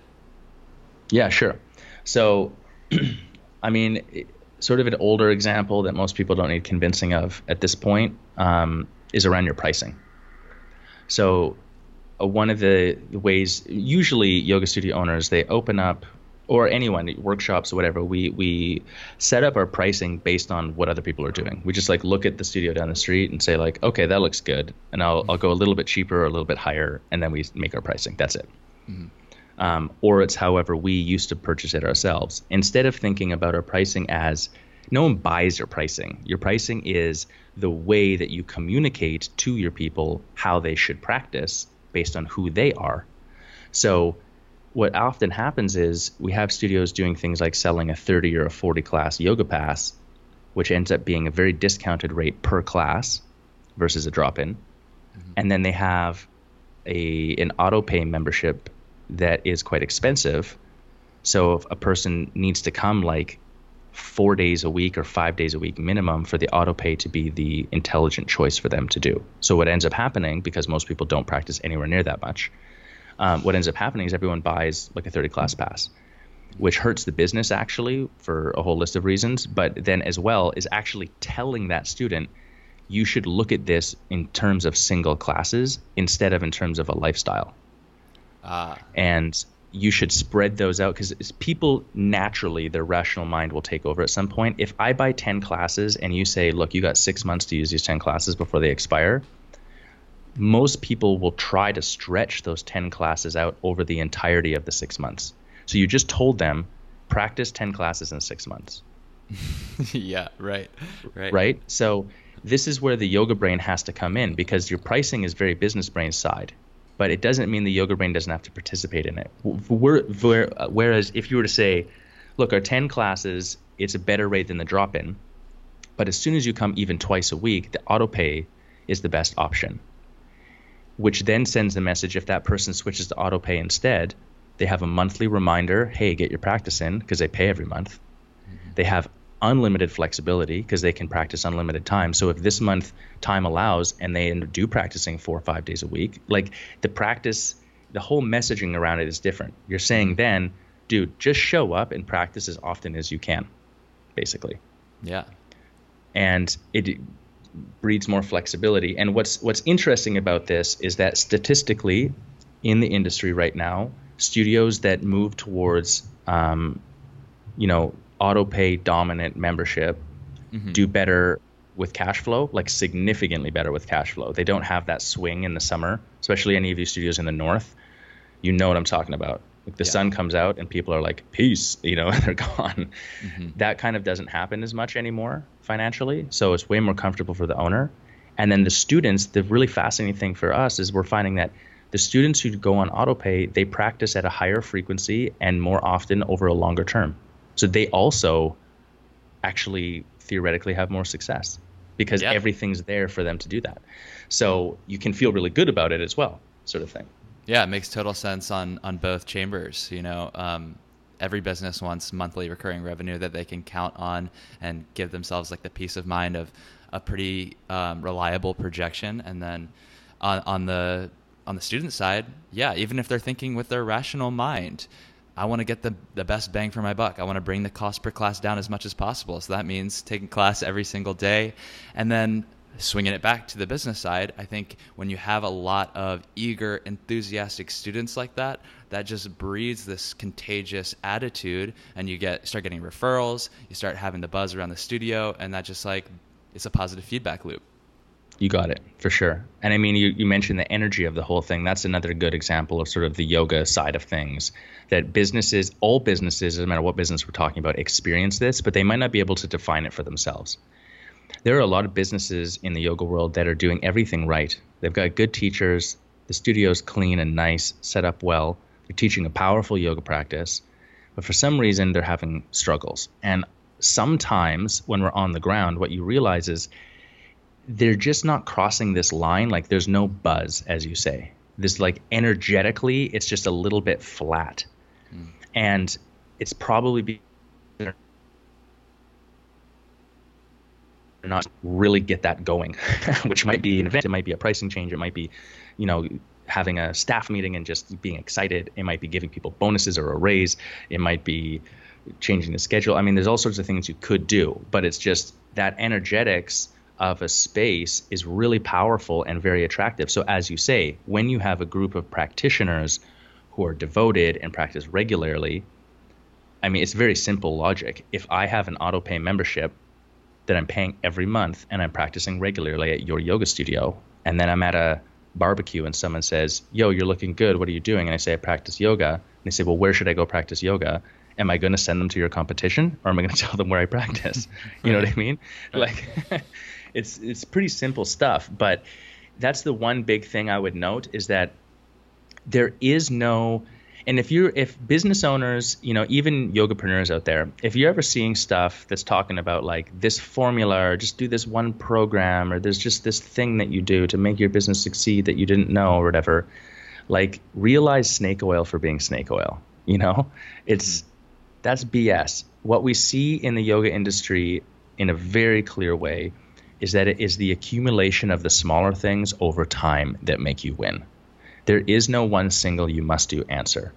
Yeah, sure. So, I mean, sort of an older example that most people don't need convincing of at this point um, is around your pricing. So, uh, one of the ways, usually yoga studio owners, they open up, or anyone, workshops or whatever, we we set up our pricing based on what other people are doing. We just like look at the studio down the street and say like, okay, that looks good, and I'll I'll go a little bit cheaper or a little bit higher, and then we make our pricing. That's it. Mm-hmm. Um, or it's however we used to purchase it ourselves. Instead of thinking about our pricing as no one buys your pricing. Your pricing is the way that you communicate to your people how they should practice based on who they are. So, what often happens is we have studios doing things like selling a 30 or a 40 class yoga pass, which ends up being a very discounted rate per class versus a drop in. Mm-hmm. And then they have a an auto pay membership that is quite expensive. So if a person needs to come like four days a week or five days a week minimum for the auto pay to be the intelligent choice for them to do. So what ends up happening, because most people don't practice anywhere near that much, um, what ends up happening is everyone buys like a 30 class pass, which hurts the business actually for a whole list of reasons, but then as well is actually telling that student you should look at this in terms of single classes instead of in terms of a lifestyle. Ah. And you should spread those out because people naturally their rational mind will take over at some point. If i buy 10 classes and you say look you got six months to use these 10 classes before they expire most people will try to stretch those 10 classes out over the entirety of the six months. So you just told them practice 10 classes in six months. Yeah right right. Right? So this is where the yoga brain has to come in because your pricing is very business brain side but it doesn't mean the yoga brain doesn't have to participate in it. Whereas if you were to say, look, our 10 classes, it's a better rate than the drop in, but as soon as you come even twice a week, the auto pay is the best option, which then sends the message if that person switches to auto pay instead, they have a monthly reminder hey, get your practice in because they pay every month. Mm-hmm. They have unlimited flexibility because they can practice unlimited time. So if this month time allows and they do practicing four or five days a week, like the practice, the whole messaging around it is different. You're saying then, dude, just show up and practice as often as you can, basically. Yeah. And it breeds more flexibility. And what's what's interesting about this is that statistically, in the industry right now, studios that move towards um, you know auto pay dominant membership mm-hmm. do better with cash flow, like significantly better with cash flow. They don't have that swing in the summer, especially any of these studios in the north. You know what I'm talking about. Like the yeah. sun comes out and people are like, peace, you know, they're gone. Mm-hmm. That kind of doesn't happen as much anymore financially. So it's way more comfortable for the owner. And then the students, the really fascinating thing for us is we're finding that the students who go on auto pay, they practice at a higher frequency and more often over a longer term. So they also actually theoretically have more success because yeah. everything's there for them to do that. So you can feel really good about it as well, sort of thing. Yeah, it makes total sense on on both chambers. You know, um, every business wants monthly recurring revenue that they can count on and give themselves like the peace of mind of a pretty um, reliable projection. And then on, on the on the student side, yeah, even if they're thinking with their rational mind, I want to get the, the best bang for my buck. I want to bring the cost per class down as much as possible. So that means taking class every single day and then swinging it back to the business side. I think when you have a lot of eager, enthusiastic students like that, that just breeds this contagious attitude and you get start getting referrals, you start having the buzz around the studio and that just like it's a positive feedback loop. You got it for sure. And I mean, you, you mentioned the energy of the whole thing. That's another good example of sort of the yoga side of things. That businesses, all businesses, doesn't matter what business we're talking about, experience this, but they might not be able to define it for themselves. There are a lot of businesses in the yoga world that are doing everything right. They've got good teachers, the studio's clean and nice, set up well. They're teaching a powerful yoga practice, but for some reason they're having struggles. And sometimes when we're on the ground, what you realize is they're just not crossing this line. Like there's no buzz, as you say. This like energetically, it's just a little bit flat, mm. and it's probably because they're not really get that going, which might be an event, it might be a pricing change, it might be, you know, having a staff meeting and just being excited. It might be giving people bonuses or a raise. It might be changing the schedule. I mean, there's all sorts of things you could do, but it's just that energetics of a space is really powerful and very attractive. So, as you say, when you have a group of practitioners who are devoted and practice regularly, I mean, it's very simple logic. If I have an auto pay membership that I'm paying every month and I'm practicing regularly at your yoga studio, and then I'm at a barbecue and someone says, Yo, you're looking good. What are you doing? And I say, I practice yoga. And they say, Well, where should I go practice yoga? Am I going to send them to your competition or am I going to tell them where I practice? You know what I mean? Like, it's it's pretty simple stuff, but that's the one big thing I would note is that there is no and if you're if business owners you know even yogapreneurs out there if you're ever seeing stuff that's talking about like this formula or just do this one program or there's just this thing that you do to make your business succeed that you didn't know or whatever like realize snake oil for being snake oil you know it's mm-hmm. that's bs what we see in the yoga industry in a very clear way is that it is the accumulation of the smaller things over time that make you win there is no one single you must do answer.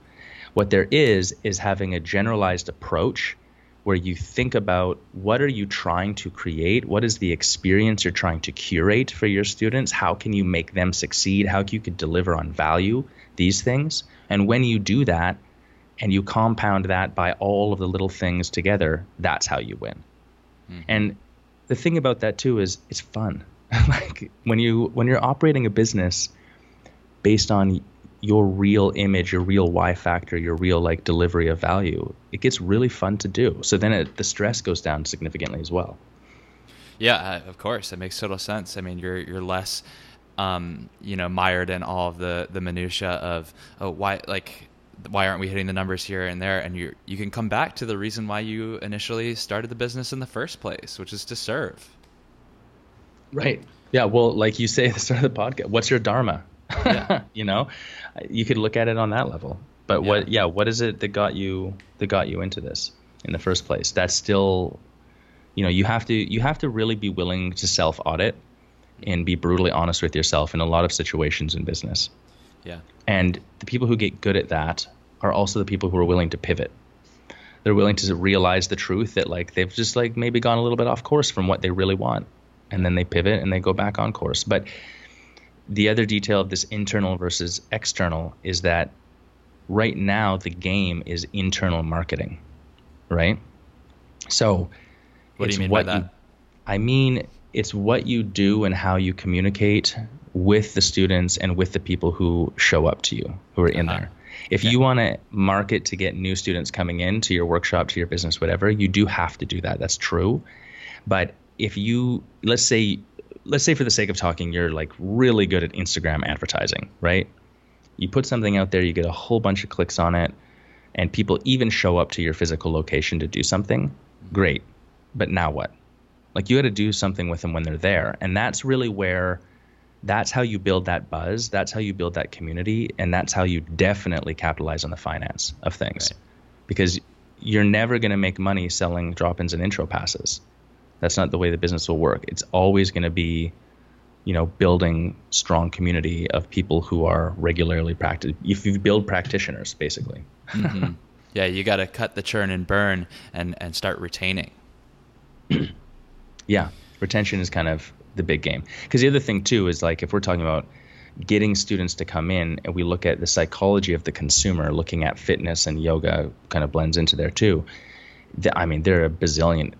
What there is is having a generalized approach where you think about what are you trying to create? What is the experience you're trying to curate for your students? How can you make them succeed? How can you can deliver on value? These things. And when you do that and you compound that by all of the little things together, that's how you win. Mm-hmm. And the thing about that too is it's fun. like when you when you're operating a business based on your real image, your real Y factor, your real like delivery of value, it gets really fun to do. So then it, the stress goes down significantly as well. Yeah, of course, it makes total sense. I mean, you're you're less, um, you know, mired in all of the the minutia of oh why like why aren't we hitting the numbers here and there, and you you can come back to the reason why you initially started the business in the first place, which is to serve. Right. Yeah. Well, like you say at the start of the podcast, what's your dharma? Yeah. you know, you could look at it on that level. But yeah. what, yeah, what is it that got you that got you into this in the first place? That's still, you know, you have to you have to really be willing to self audit and be brutally honest with yourself in a lot of situations in business. Yeah. And the people who get good at that are also the people who are willing to pivot. They're willing to realize the truth that like they've just like maybe gone a little bit off course from what they really want, and then they pivot and they go back on course. But the other detail of this internal versus external is that right now the game is internal marketing, right? So, what do you mean by that? You, I mean, it's what you do and how you communicate with the students and with the people who show up to you, who are in uh-huh. there. If okay. you want to market to get new students coming in to your workshop, to your business, whatever, you do have to do that. That's true. But if you, let's say let's say for the sake of talking, you're like really good at Instagram advertising, right? You put something out there, you get a whole bunch of clicks on it, and people even show up to your physical location to do something. Great. But now what? Like you got to do something with them when they're there. And that's really where that's how you build that buzz, that's how you build that community, and that's how you definitely capitalize on the finance of things. Right. Because you're never going to make money selling drop-ins and intro passes. That's not the way the business will work. It's always going to be, you know, building strong community of people who are regularly practice. If you build practitioners, basically. mm-hmm. Yeah, you got to cut the churn and burn and and start retaining. yeah, retention is kind of the big game. Because the other thing too is like if we're talking about getting students to come in and we look at the psychology of the consumer, looking at fitness and yoga kind of blends into there too. I mean, there are a bazillion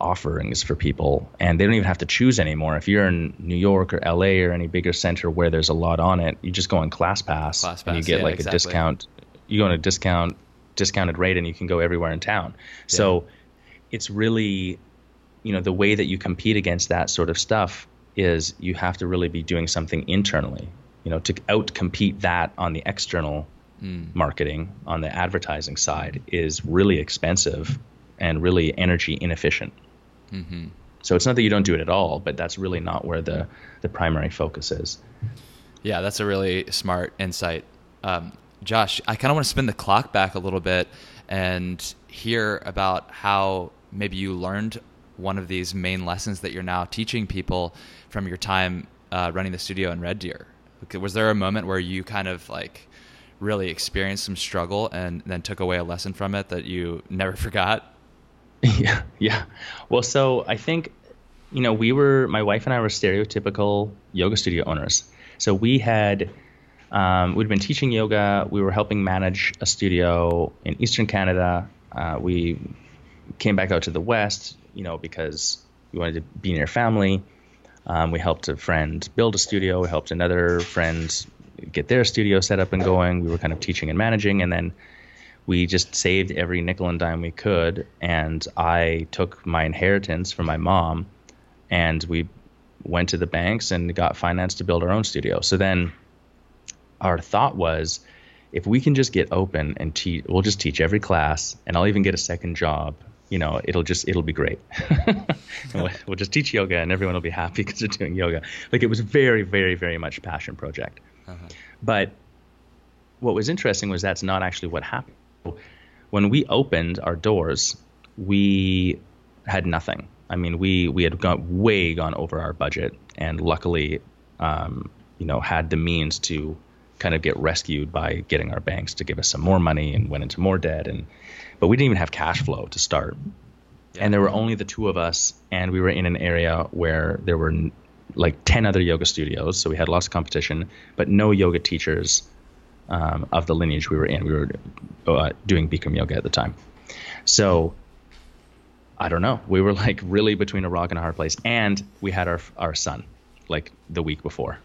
offerings for people and they don't even have to choose anymore if you're in new york or la or any bigger center where there's a lot on it you just go on ClassPass, class and you get yeah, like exactly. a discount you go on a discount discounted rate and you can go everywhere in town yeah. so it's really you know the way that you compete against that sort of stuff is you have to really be doing something internally you know to out compete that on the external mm. marketing on the advertising side is really expensive and really energy inefficient. Mm-hmm. So it's not that you don't do it at all, but that's really not where the the primary focus is. Yeah, that's a really smart insight. Um, Josh, I kind of want to spin the clock back a little bit and hear about how maybe you learned one of these main lessons that you're now teaching people from your time uh, running the studio in Red Deer. Was there a moment where you kind of like really experienced some struggle and then took away a lesson from it that you never forgot? Yeah, yeah. Well, so I think, you know, we were, my wife and I were stereotypical yoga studio owners. So we had, um, we'd been teaching yoga. We were helping manage a studio in Eastern Canada. Uh, we came back out to the West, you know, because we wanted to be near family. Um, we helped a friend build a studio. We helped another friend get their studio set up and going. We were kind of teaching and managing, and then we just saved every nickel and dime we could. And I took my inheritance from my mom, and we went to the banks and got finance to build our own studio. So then our thought was if we can just get open and teach, we'll just teach every class, and I'll even get a second job. You know, it'll just it'll be great. we'll, just teach yoga, and everyone will be happy because they're doing yoga. Like it was very, very, very much a passion project. Uh-huh. But what was interesting was that's not actually what happened. When we opened our doors, we had nothing. I mean, we we had gone way gone over our budget, and luckily, um, you know, had the means to kind of get rescued by getting our banks to give us some more money and went into more debt and but we didn't even have cash flow to start. Yeah. and there were only the two of us and we were in an area where there were like 10 other yoga studios so we had lots of competition but no yoga teachers um, of the lineage we were in. We were uh, doing bikram yoga at the time. So i don't know. We were like really between a rock and a hard place and we had our our son like the week before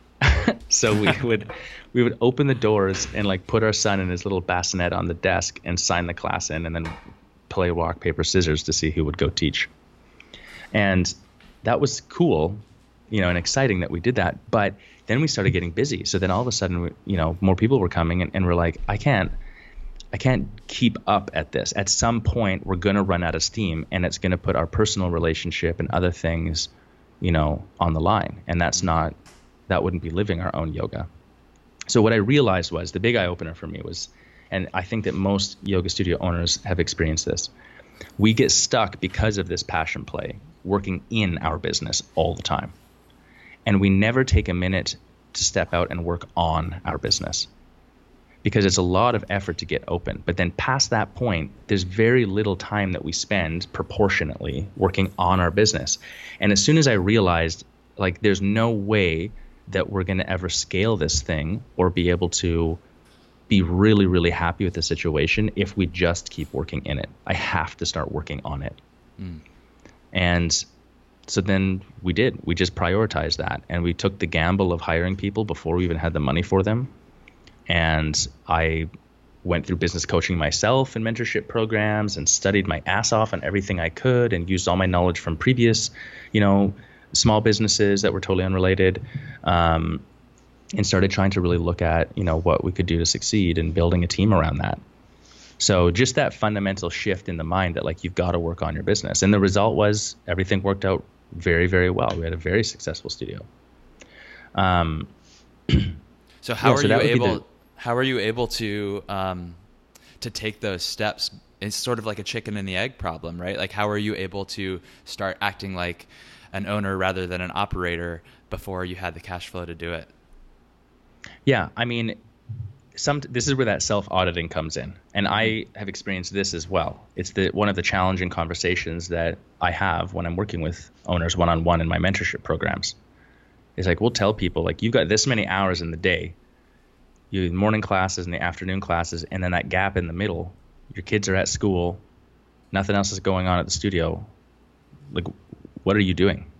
so we would we would open the doors and like put our son in his little bassinet on the desk and sign the class in and then play rock paper scissors to see who would go teach. And that was cool you know and exciting that we did that but then we started getting busy. So then all of a sudden we, you know more people were coming and, and we're like i can't i can't keep up at this. At some point we're going to run out of steam and it's going to put our personal relationship and other things you know on the line. And that's not that wouldn't be living our own yoga. So what I realized was the big eye opener for me was, and I think that most yoga studio owners have experienced this. We get stuck because of this passion play, working in our business all the time. And we never take a minute to step out and work on our business because it's a lot of effort to get open. But then past that point, there's very little time that we spend proportionately working on our business. And as soon as I realized, like, there's no way that we're going to ever scale this thing or be able to be really, really happy with the situation if we just keep working in it. I have to start working on it. Mm. And so then we did. We just prioritized that. And we took the gamble of hiring people before we even had the money for them. And I went through business coaching myself and mentorship programs and studied my ass off on everything I could and used all my knowledge from previous, you know, small businesses that were totally unrelated, um, and started trying to really look at you know what we could do to succeed and building a team around that. So just that fundamental shift in the mind that like you've got to work on your business, and the result was everything worked out very very well. We had a very successful studio. Um, so how yeah, are so you able? The, how are you able to um, to take those steps? It's sort of like a chicken and the egg problem, right? Like how are you able to start acting like an owner rather than an operator before you had the cash flow to do it? Yeah, I mean, some this is where that self auditing comes in, and I mm-hmm. have experienced this as well. It's the one of the challenging conversations that I have when I'm working with owners one on one in my mentorship programs. Is like we'll tell people like you've got this many hours in the day, you morning classes and the afternoon classes, and then that gap in the middle, your kids are at school, nothing else is going on at the studio. Like what are you doing?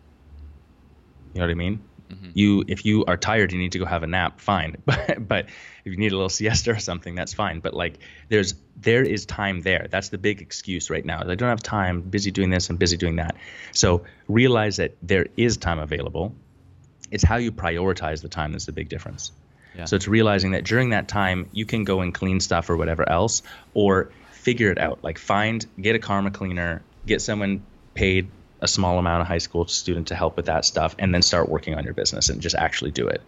You know what I mean? Mm-hmm. You, if you are tired, you need to go have a nap. Fine, but but if you need a little siesta or something, that's fine. But like, there's there is time there. That's the big excuse right now. I don't have time. Busy doing this and busy doing that. So realize that there is time available. It's how you prioritize the time that's the big difference. Yeah. So it's realizing that during that time you can go and clean stuff or whatever else, or figure it out. Like find, get a karma cleaner, get someone paid a small amount of high school student to help with that stuff, and then start working on your business and just actually do it.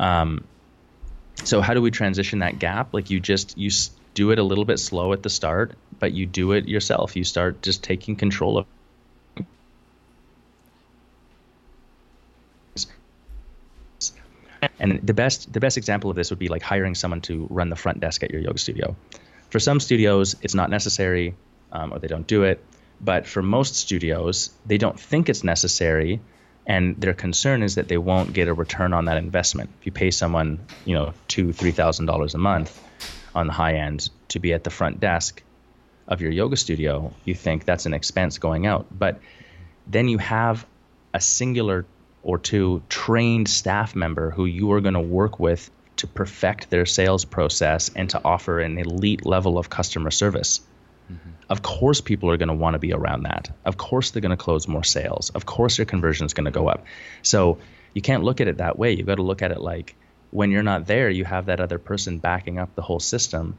Um, so how do we transition that gap? Like you just you do it a little bit slow at the start, but you do it yourself. You start just taking control of And the best the best example of this would be like hiring someone to run the front desk at your yoga studio. For some studios, it's not necessary, um, or they don't do it. But for most studios, they don't think it's necessary, and their concern is that they won't get a return on that investment. If you pay someone, you know, two three thousand dollars a month on the high end to be at the front desk of your yoga studio, you think that's an expense going out. But then you have a singular or two trained staff member who you are going to work with to perfect their sales process and to offer an elite level of customer service. Of course, people are going to want to be around that. Of course, they're going to close more sales. Of course, your conversion is going to go up. So you can't look at it that way. You've got to look at it like when you're not there, you have that other person backing up the whole system.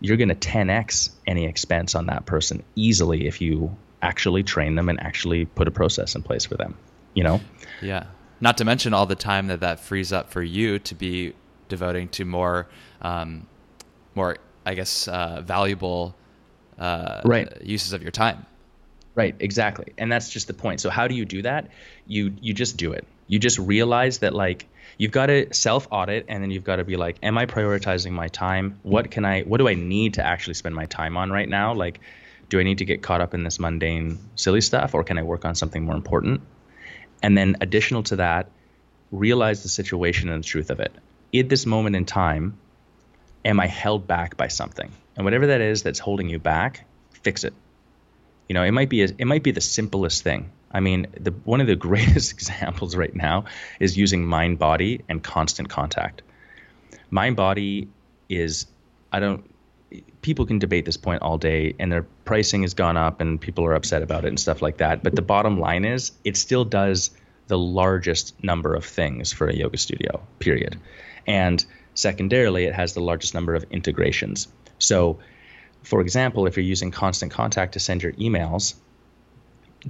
You're going to 10x any expense on that person easily if you actually train them and actually put a process in place for them you know? Yeah. Not to mention all the time that that frees up for you to be devoting to more, um, more, I guess, uh, valuable uh, right. uses of your time. Right, exactly. And that's just the point. So how do you do that? You you just do it. You just realize that like you've got to self audit and then you've got to be like am I prioritizing my time? What can I what do I need to actually spend my time on right now? Like do I need to get caught up in this mundane silly stuff or can I work on something more important? And then, additional to that, realize the situation and the truth of it. In this moment in time, am I held back by something? And whatever that is that's holding you back, fix it. You know, it might be a, it might be the simplest thing. I mean, the, one of the greatest examples right now is using Mindbody and constant contact. Mindbody is I don't people can debate this point all day and their pricing has gone up and people are upset about it and stuff like that. But the bottom line is it still does the largest number of things for a yoga studio, period. And secondarily, it has the largest number of integrations. So, for example, if you're using constant contact to send your emails,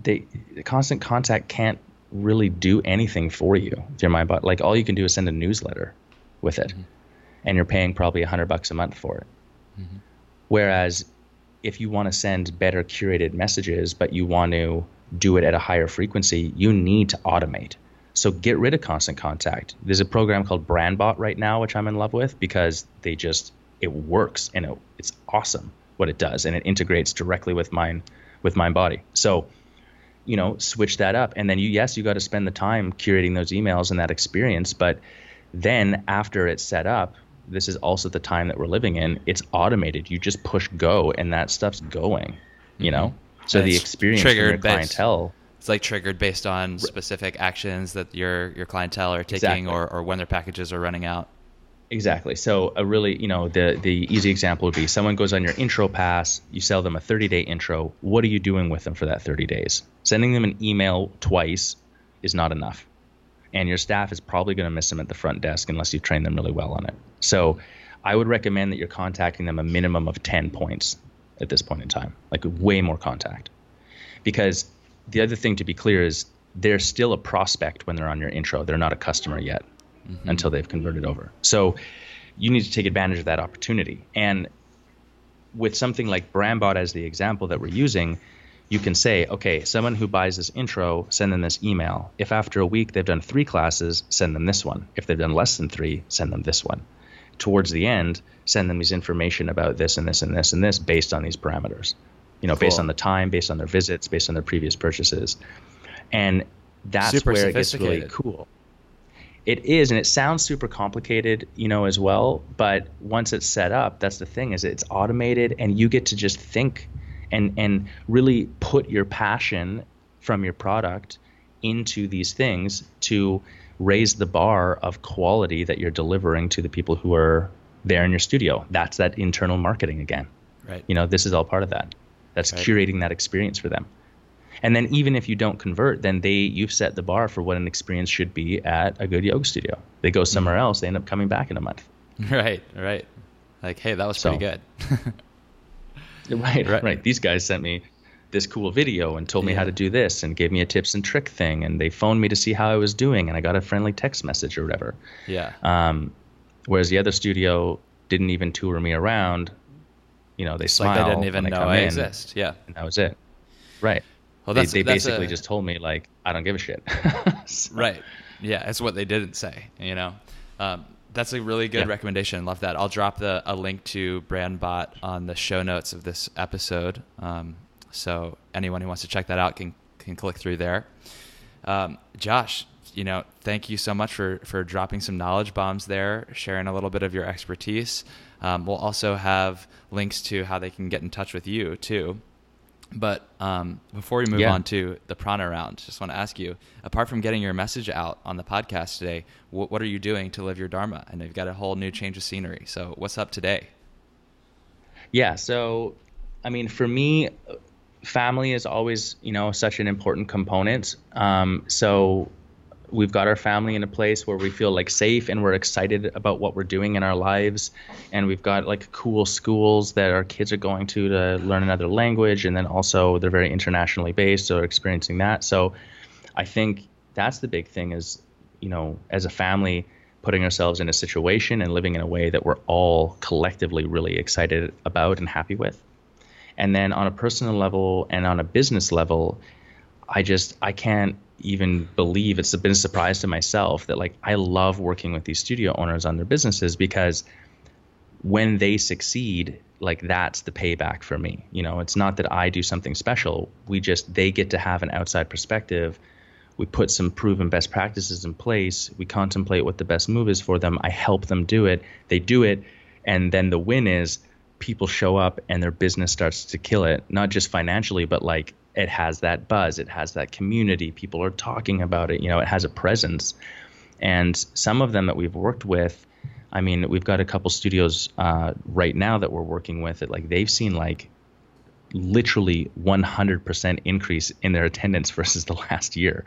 they constant contact can't really do anything for you with your mind like all you can do is send a newsletter with it mm-hmm. and you're paying probably a hundred bucks a month for it Mm-hmm. Whereas if you want to send better curated messages, but you want to do it at a higher frequency, you need to automate. So get rid of constant contact. There's a program called BrandBot right now, which I'm in love with because they just it works and it, it's awesome what it does and it integrates directly with mine with Mindbody. So you know switch that up and then you yes you got to spend the time curating those emails and that experience but then after it's set up this is also the time that we're living in. It's automated. You just push go, and that stuff's going. You know, mm-hmm. so and the experience triggered your clientele. Based, it's like triggered based on specific actions that your your clientele are taking, exactly. or or when their packages are running out. Exactly. So a really, you know, the the easy example would be someone goes on your intro pass, you sell them a 30-day intro. What are you doing with them for that 30 days? Sending them an email twice is not enough and your staff is probably going to miss them at the front desk unless you train them really well on it. So I would recommend that you're contacting them a minimum of 10 points at this point in time, like way more contact. Because the other thing to be clear is they're still a prospect when they're on your intro. They're not a customer yet mm-hmm. until they've converted over. So you need to take advantage of that opportunity. And with something like BrandBot as the example that we're using, you can say, okay, someone who buys this intro, send them this email. If after a week they've done three classes, send them this one. If they've done less than three, send them this one. Towards the end, send them these information about this and this and this and this based on these parameters. You know, cool. based on the time, based on their visits, based on their previous purchases. And that's super where it gets really cool. It is, and it sounds super complicated, you know, as well. But once it's set up, that's the thing is it's automated, and you get to just think and and really put your passion from your product into these things to raise the bar of quality that you're delivering to the people who are there in your studio. That's that internal marketing again. Right. You know, this is all part of that. That's right. curating that experience for them. And then even if you don't convert, then they you've set the bar for what an experience should be at a good yoga studio. They go somewhere mm-hmm. else, they end up coming back in a month. Right, right. Like, hey, that was pretty good. right, right, right. These guys sent me this cool video and told me how to do this and gave me a tips and trick thing and they phoned me to see how I was doing and I got a friendly text message or whatever. Yeah. Um, whereas the other studio didn't even tour me around. You know, they smile. Like they didn't even know I in, exist. Yeah. And that was it. Right. Well, that's, they, they basically a, just told me like I don't give a shit. so. Right. Yeah, that's what they didn't say. You know, um, that's a really good yeah. recommendation. Love that. I'll drop the a link to BrandBot on the show notes of this episode. Um, so anyone who wants to check that out can can click through there. Um, Josh, you know, thank you so much for for dropping some knowledge bombs there, sharing a little bit of your expertise. Um, we'll also have links to how they can get in touch with you too. But um, before we move yeah. on to the Prana round, just want to ask you: apart from getting your message out on the podcast today, what, what are you doing to live your dharma? And you've got a whole new change of scenery. So, what's up today? Yeah. So, I mean, for me, family is always you know such an important component. Um, so we've got our family in a place where we feel like safe and we're excited about what we're doing in our lives. And we've got like cool schools that our kids are going to to learn another language. And then also they're very internationally based so experiencing that. So i think that's the big thing is you know as a family putting ourselves in a situation and living in a way that we're all collectively really excited about and happy with. And then on a personal level and on a business level, I just I can't even believe it's been a surprise to myself that like I love working with these studio owners on their businesses because when they succeed, like that's the payback for me. You know, it's not that I do something special. We just they get to have an outside perspective. We put some proven best practices in place. We contemplate what the best move is for them. I help them do it. They do it, and then the win is people show up and their business starts to kill it, not just financially, but like it has that buzz, it has that community, people are talking about it, you know, it has a presence. And some of them that we've worked with, I mean, we've got a couple studios uh, right now that we're working with it, like they've seen like literally 100% increase in their attendance versus the last year.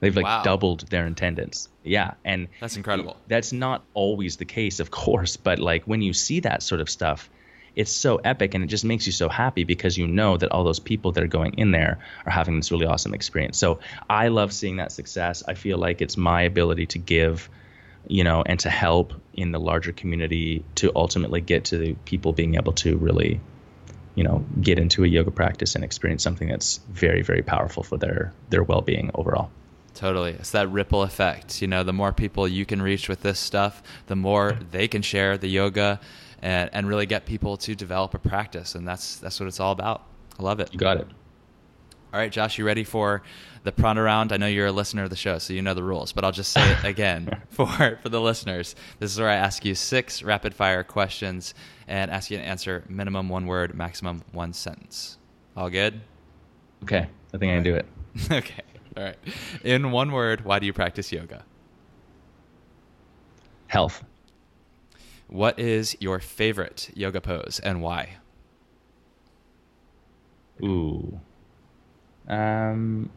They've like wow. doubled their attendance. Yeah, and that's incredible. That's not always the case, of course, but like when you see that sort of stuff, it's so epic and it just makes you so happy because you know that all those people that are going in there are having this really awesome experience. So I love seeing that success. I feel like it's my ability to give, you know, and to help in the larger community to ultimately get to the people being able to really, you know, get into a yoga practice and experience something that's very, very powerful for their their well being overall. Totally. It's that ripple effect. You know, the more people you can reach with this stuff, the more they can share the yoga and, and really get people to develop a practice. And that's, that's what it's all about. I love it. You got it. All right, Josh, you ready for the prana round? I know you're a listener of the show, so you know the rules, but I'll just say it again for, for the listeners. This is where I ask you six rapid fire questions and ask you to answer minimum one word, maximum one sentence. All good? Okay. I think I can do it. okay. All right. In one word, why do you practice yoga? Health. What is your favorite yoga pose and why? Ooh. Um,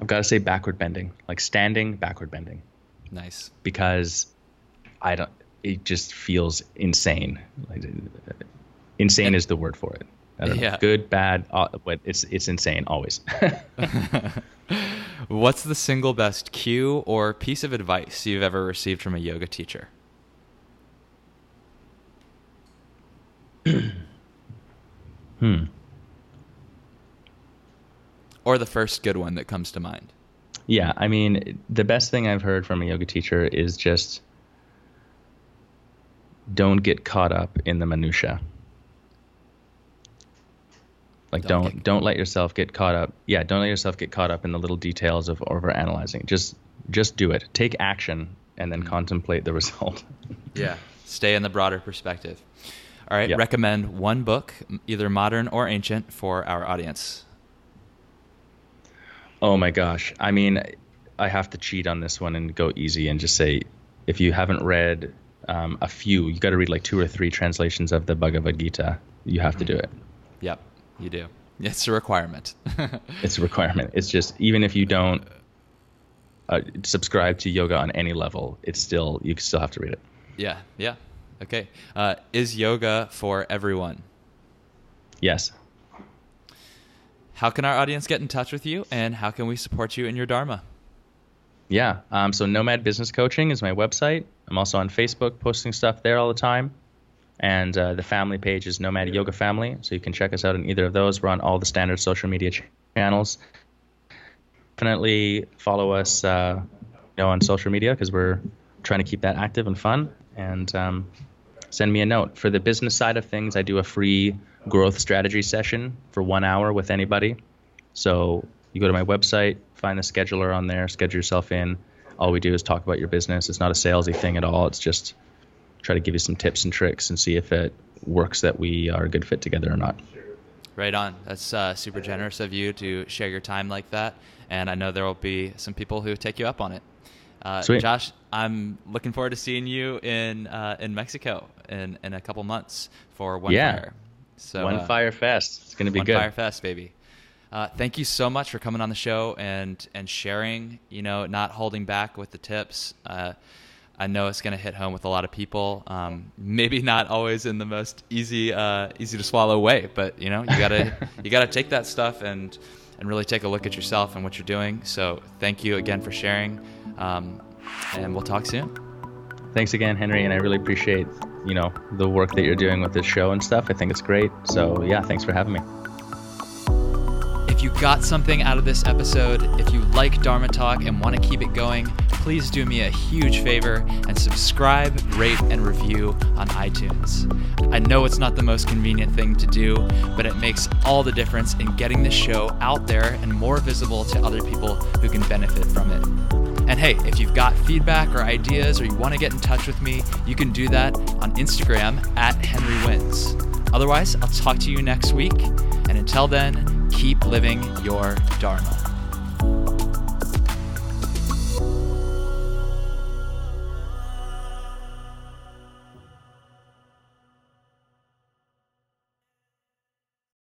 I've got to say backward bending, like standing backward bending. Nice. Because I don't. It just feels insane. Like, insane is the word for it. I don't yeah. know. Good, bad, uh, but it's it's insane always. What's the single best cue or piece of advice you've ever received from a yoga teacher? hmm. Or the first good one that comes to mind. Yeah, I mean, the best thing I've heard from a yoga teacher is just don't get caught up in the minutia. Like don't don't, don't let yourself get caught up. Yeah, don't let yourself get caught up in the little details of over analyzing. Just just do it. Take action and then mm-hmm. contemplate the result. yeah. Stay in the broader perspective. All right, yep. recommend one book, either modern or ancient, for our audience. Oh my gosh. I mean, I have to cheat on this one and go easy and just say if you haven't read um, a few, you got to read like two or three translations of the Bhagavad Gita. You have to do it. Yep. You do. It's a requirement. it's a requirement. It's just even if you don't uh, subscribe to yoga on any level, it's still you still have to read it. Yeah, yeah, Okay. Uh, is yoga for everyone? Yes. How can our audience get in touch with you, and how can we support you in your dharma? Yeah. Um, so Nomad Business Coaching is my website. I'm also on Facebook, posting stuff there all the time. And uh, the family page is Nomad Yoga Family, so you can check us out on either of those. We're on all the standard social media ch- channels. Definitely follow us, uh, you know, on social media because we're trying to keep that active and fun. And um, send me a note for the business side of things. I do a free growth strategy session for one hour with anybody. So you go to my website, find the scheduler on there, schedule yourself in. All we do is talk about your business. It's not a salesy thing at all. It's just try to give you some tips and tricks and see if it works that we are a good fit together or not. Right on. That's uh, super generous of you to share your time like that. And I know there will be some people who take you up on it. Uh, Sweet. Josh, I'm looking forward to seeing you in uh, in Mexico in, in a couple months for One Yeah. Fire. So One uh, Fire Fest. It's going to be One good. One Fire Fest, baby. Uh, thank you so much for coming on the show and and sharing. You know, not holding back with the tips. I know it's going to hit home with a lot of people. Um, maybe not always in the most easy uh, easy to swallow way, but you know, you gotta you gotta take that stuff and and really take a look at yourself and what you're doing. So thank you again for sharing, um, and we'll talk soon. Thanks again, Henry, and I really appreciate you know the work that you're doing with this show and stuff. I think it's great. So yeah, thanks for having me. If you got something out of this episode, if you like Dharma Talk and want to keep it going, please do me a huge favor and subscribe, rate, and review on iTunes. I know it's not the most convenient thing to do, but it makes all the difference in getting the show out there and more visible to other people who can benefit from it. And hey, if you've got feedback or ideas or you want to get in touch with me, you can do that on Instagram at Henry Wins. Otherwise, I'll talk to you next week. And until then, keep living your Dharma.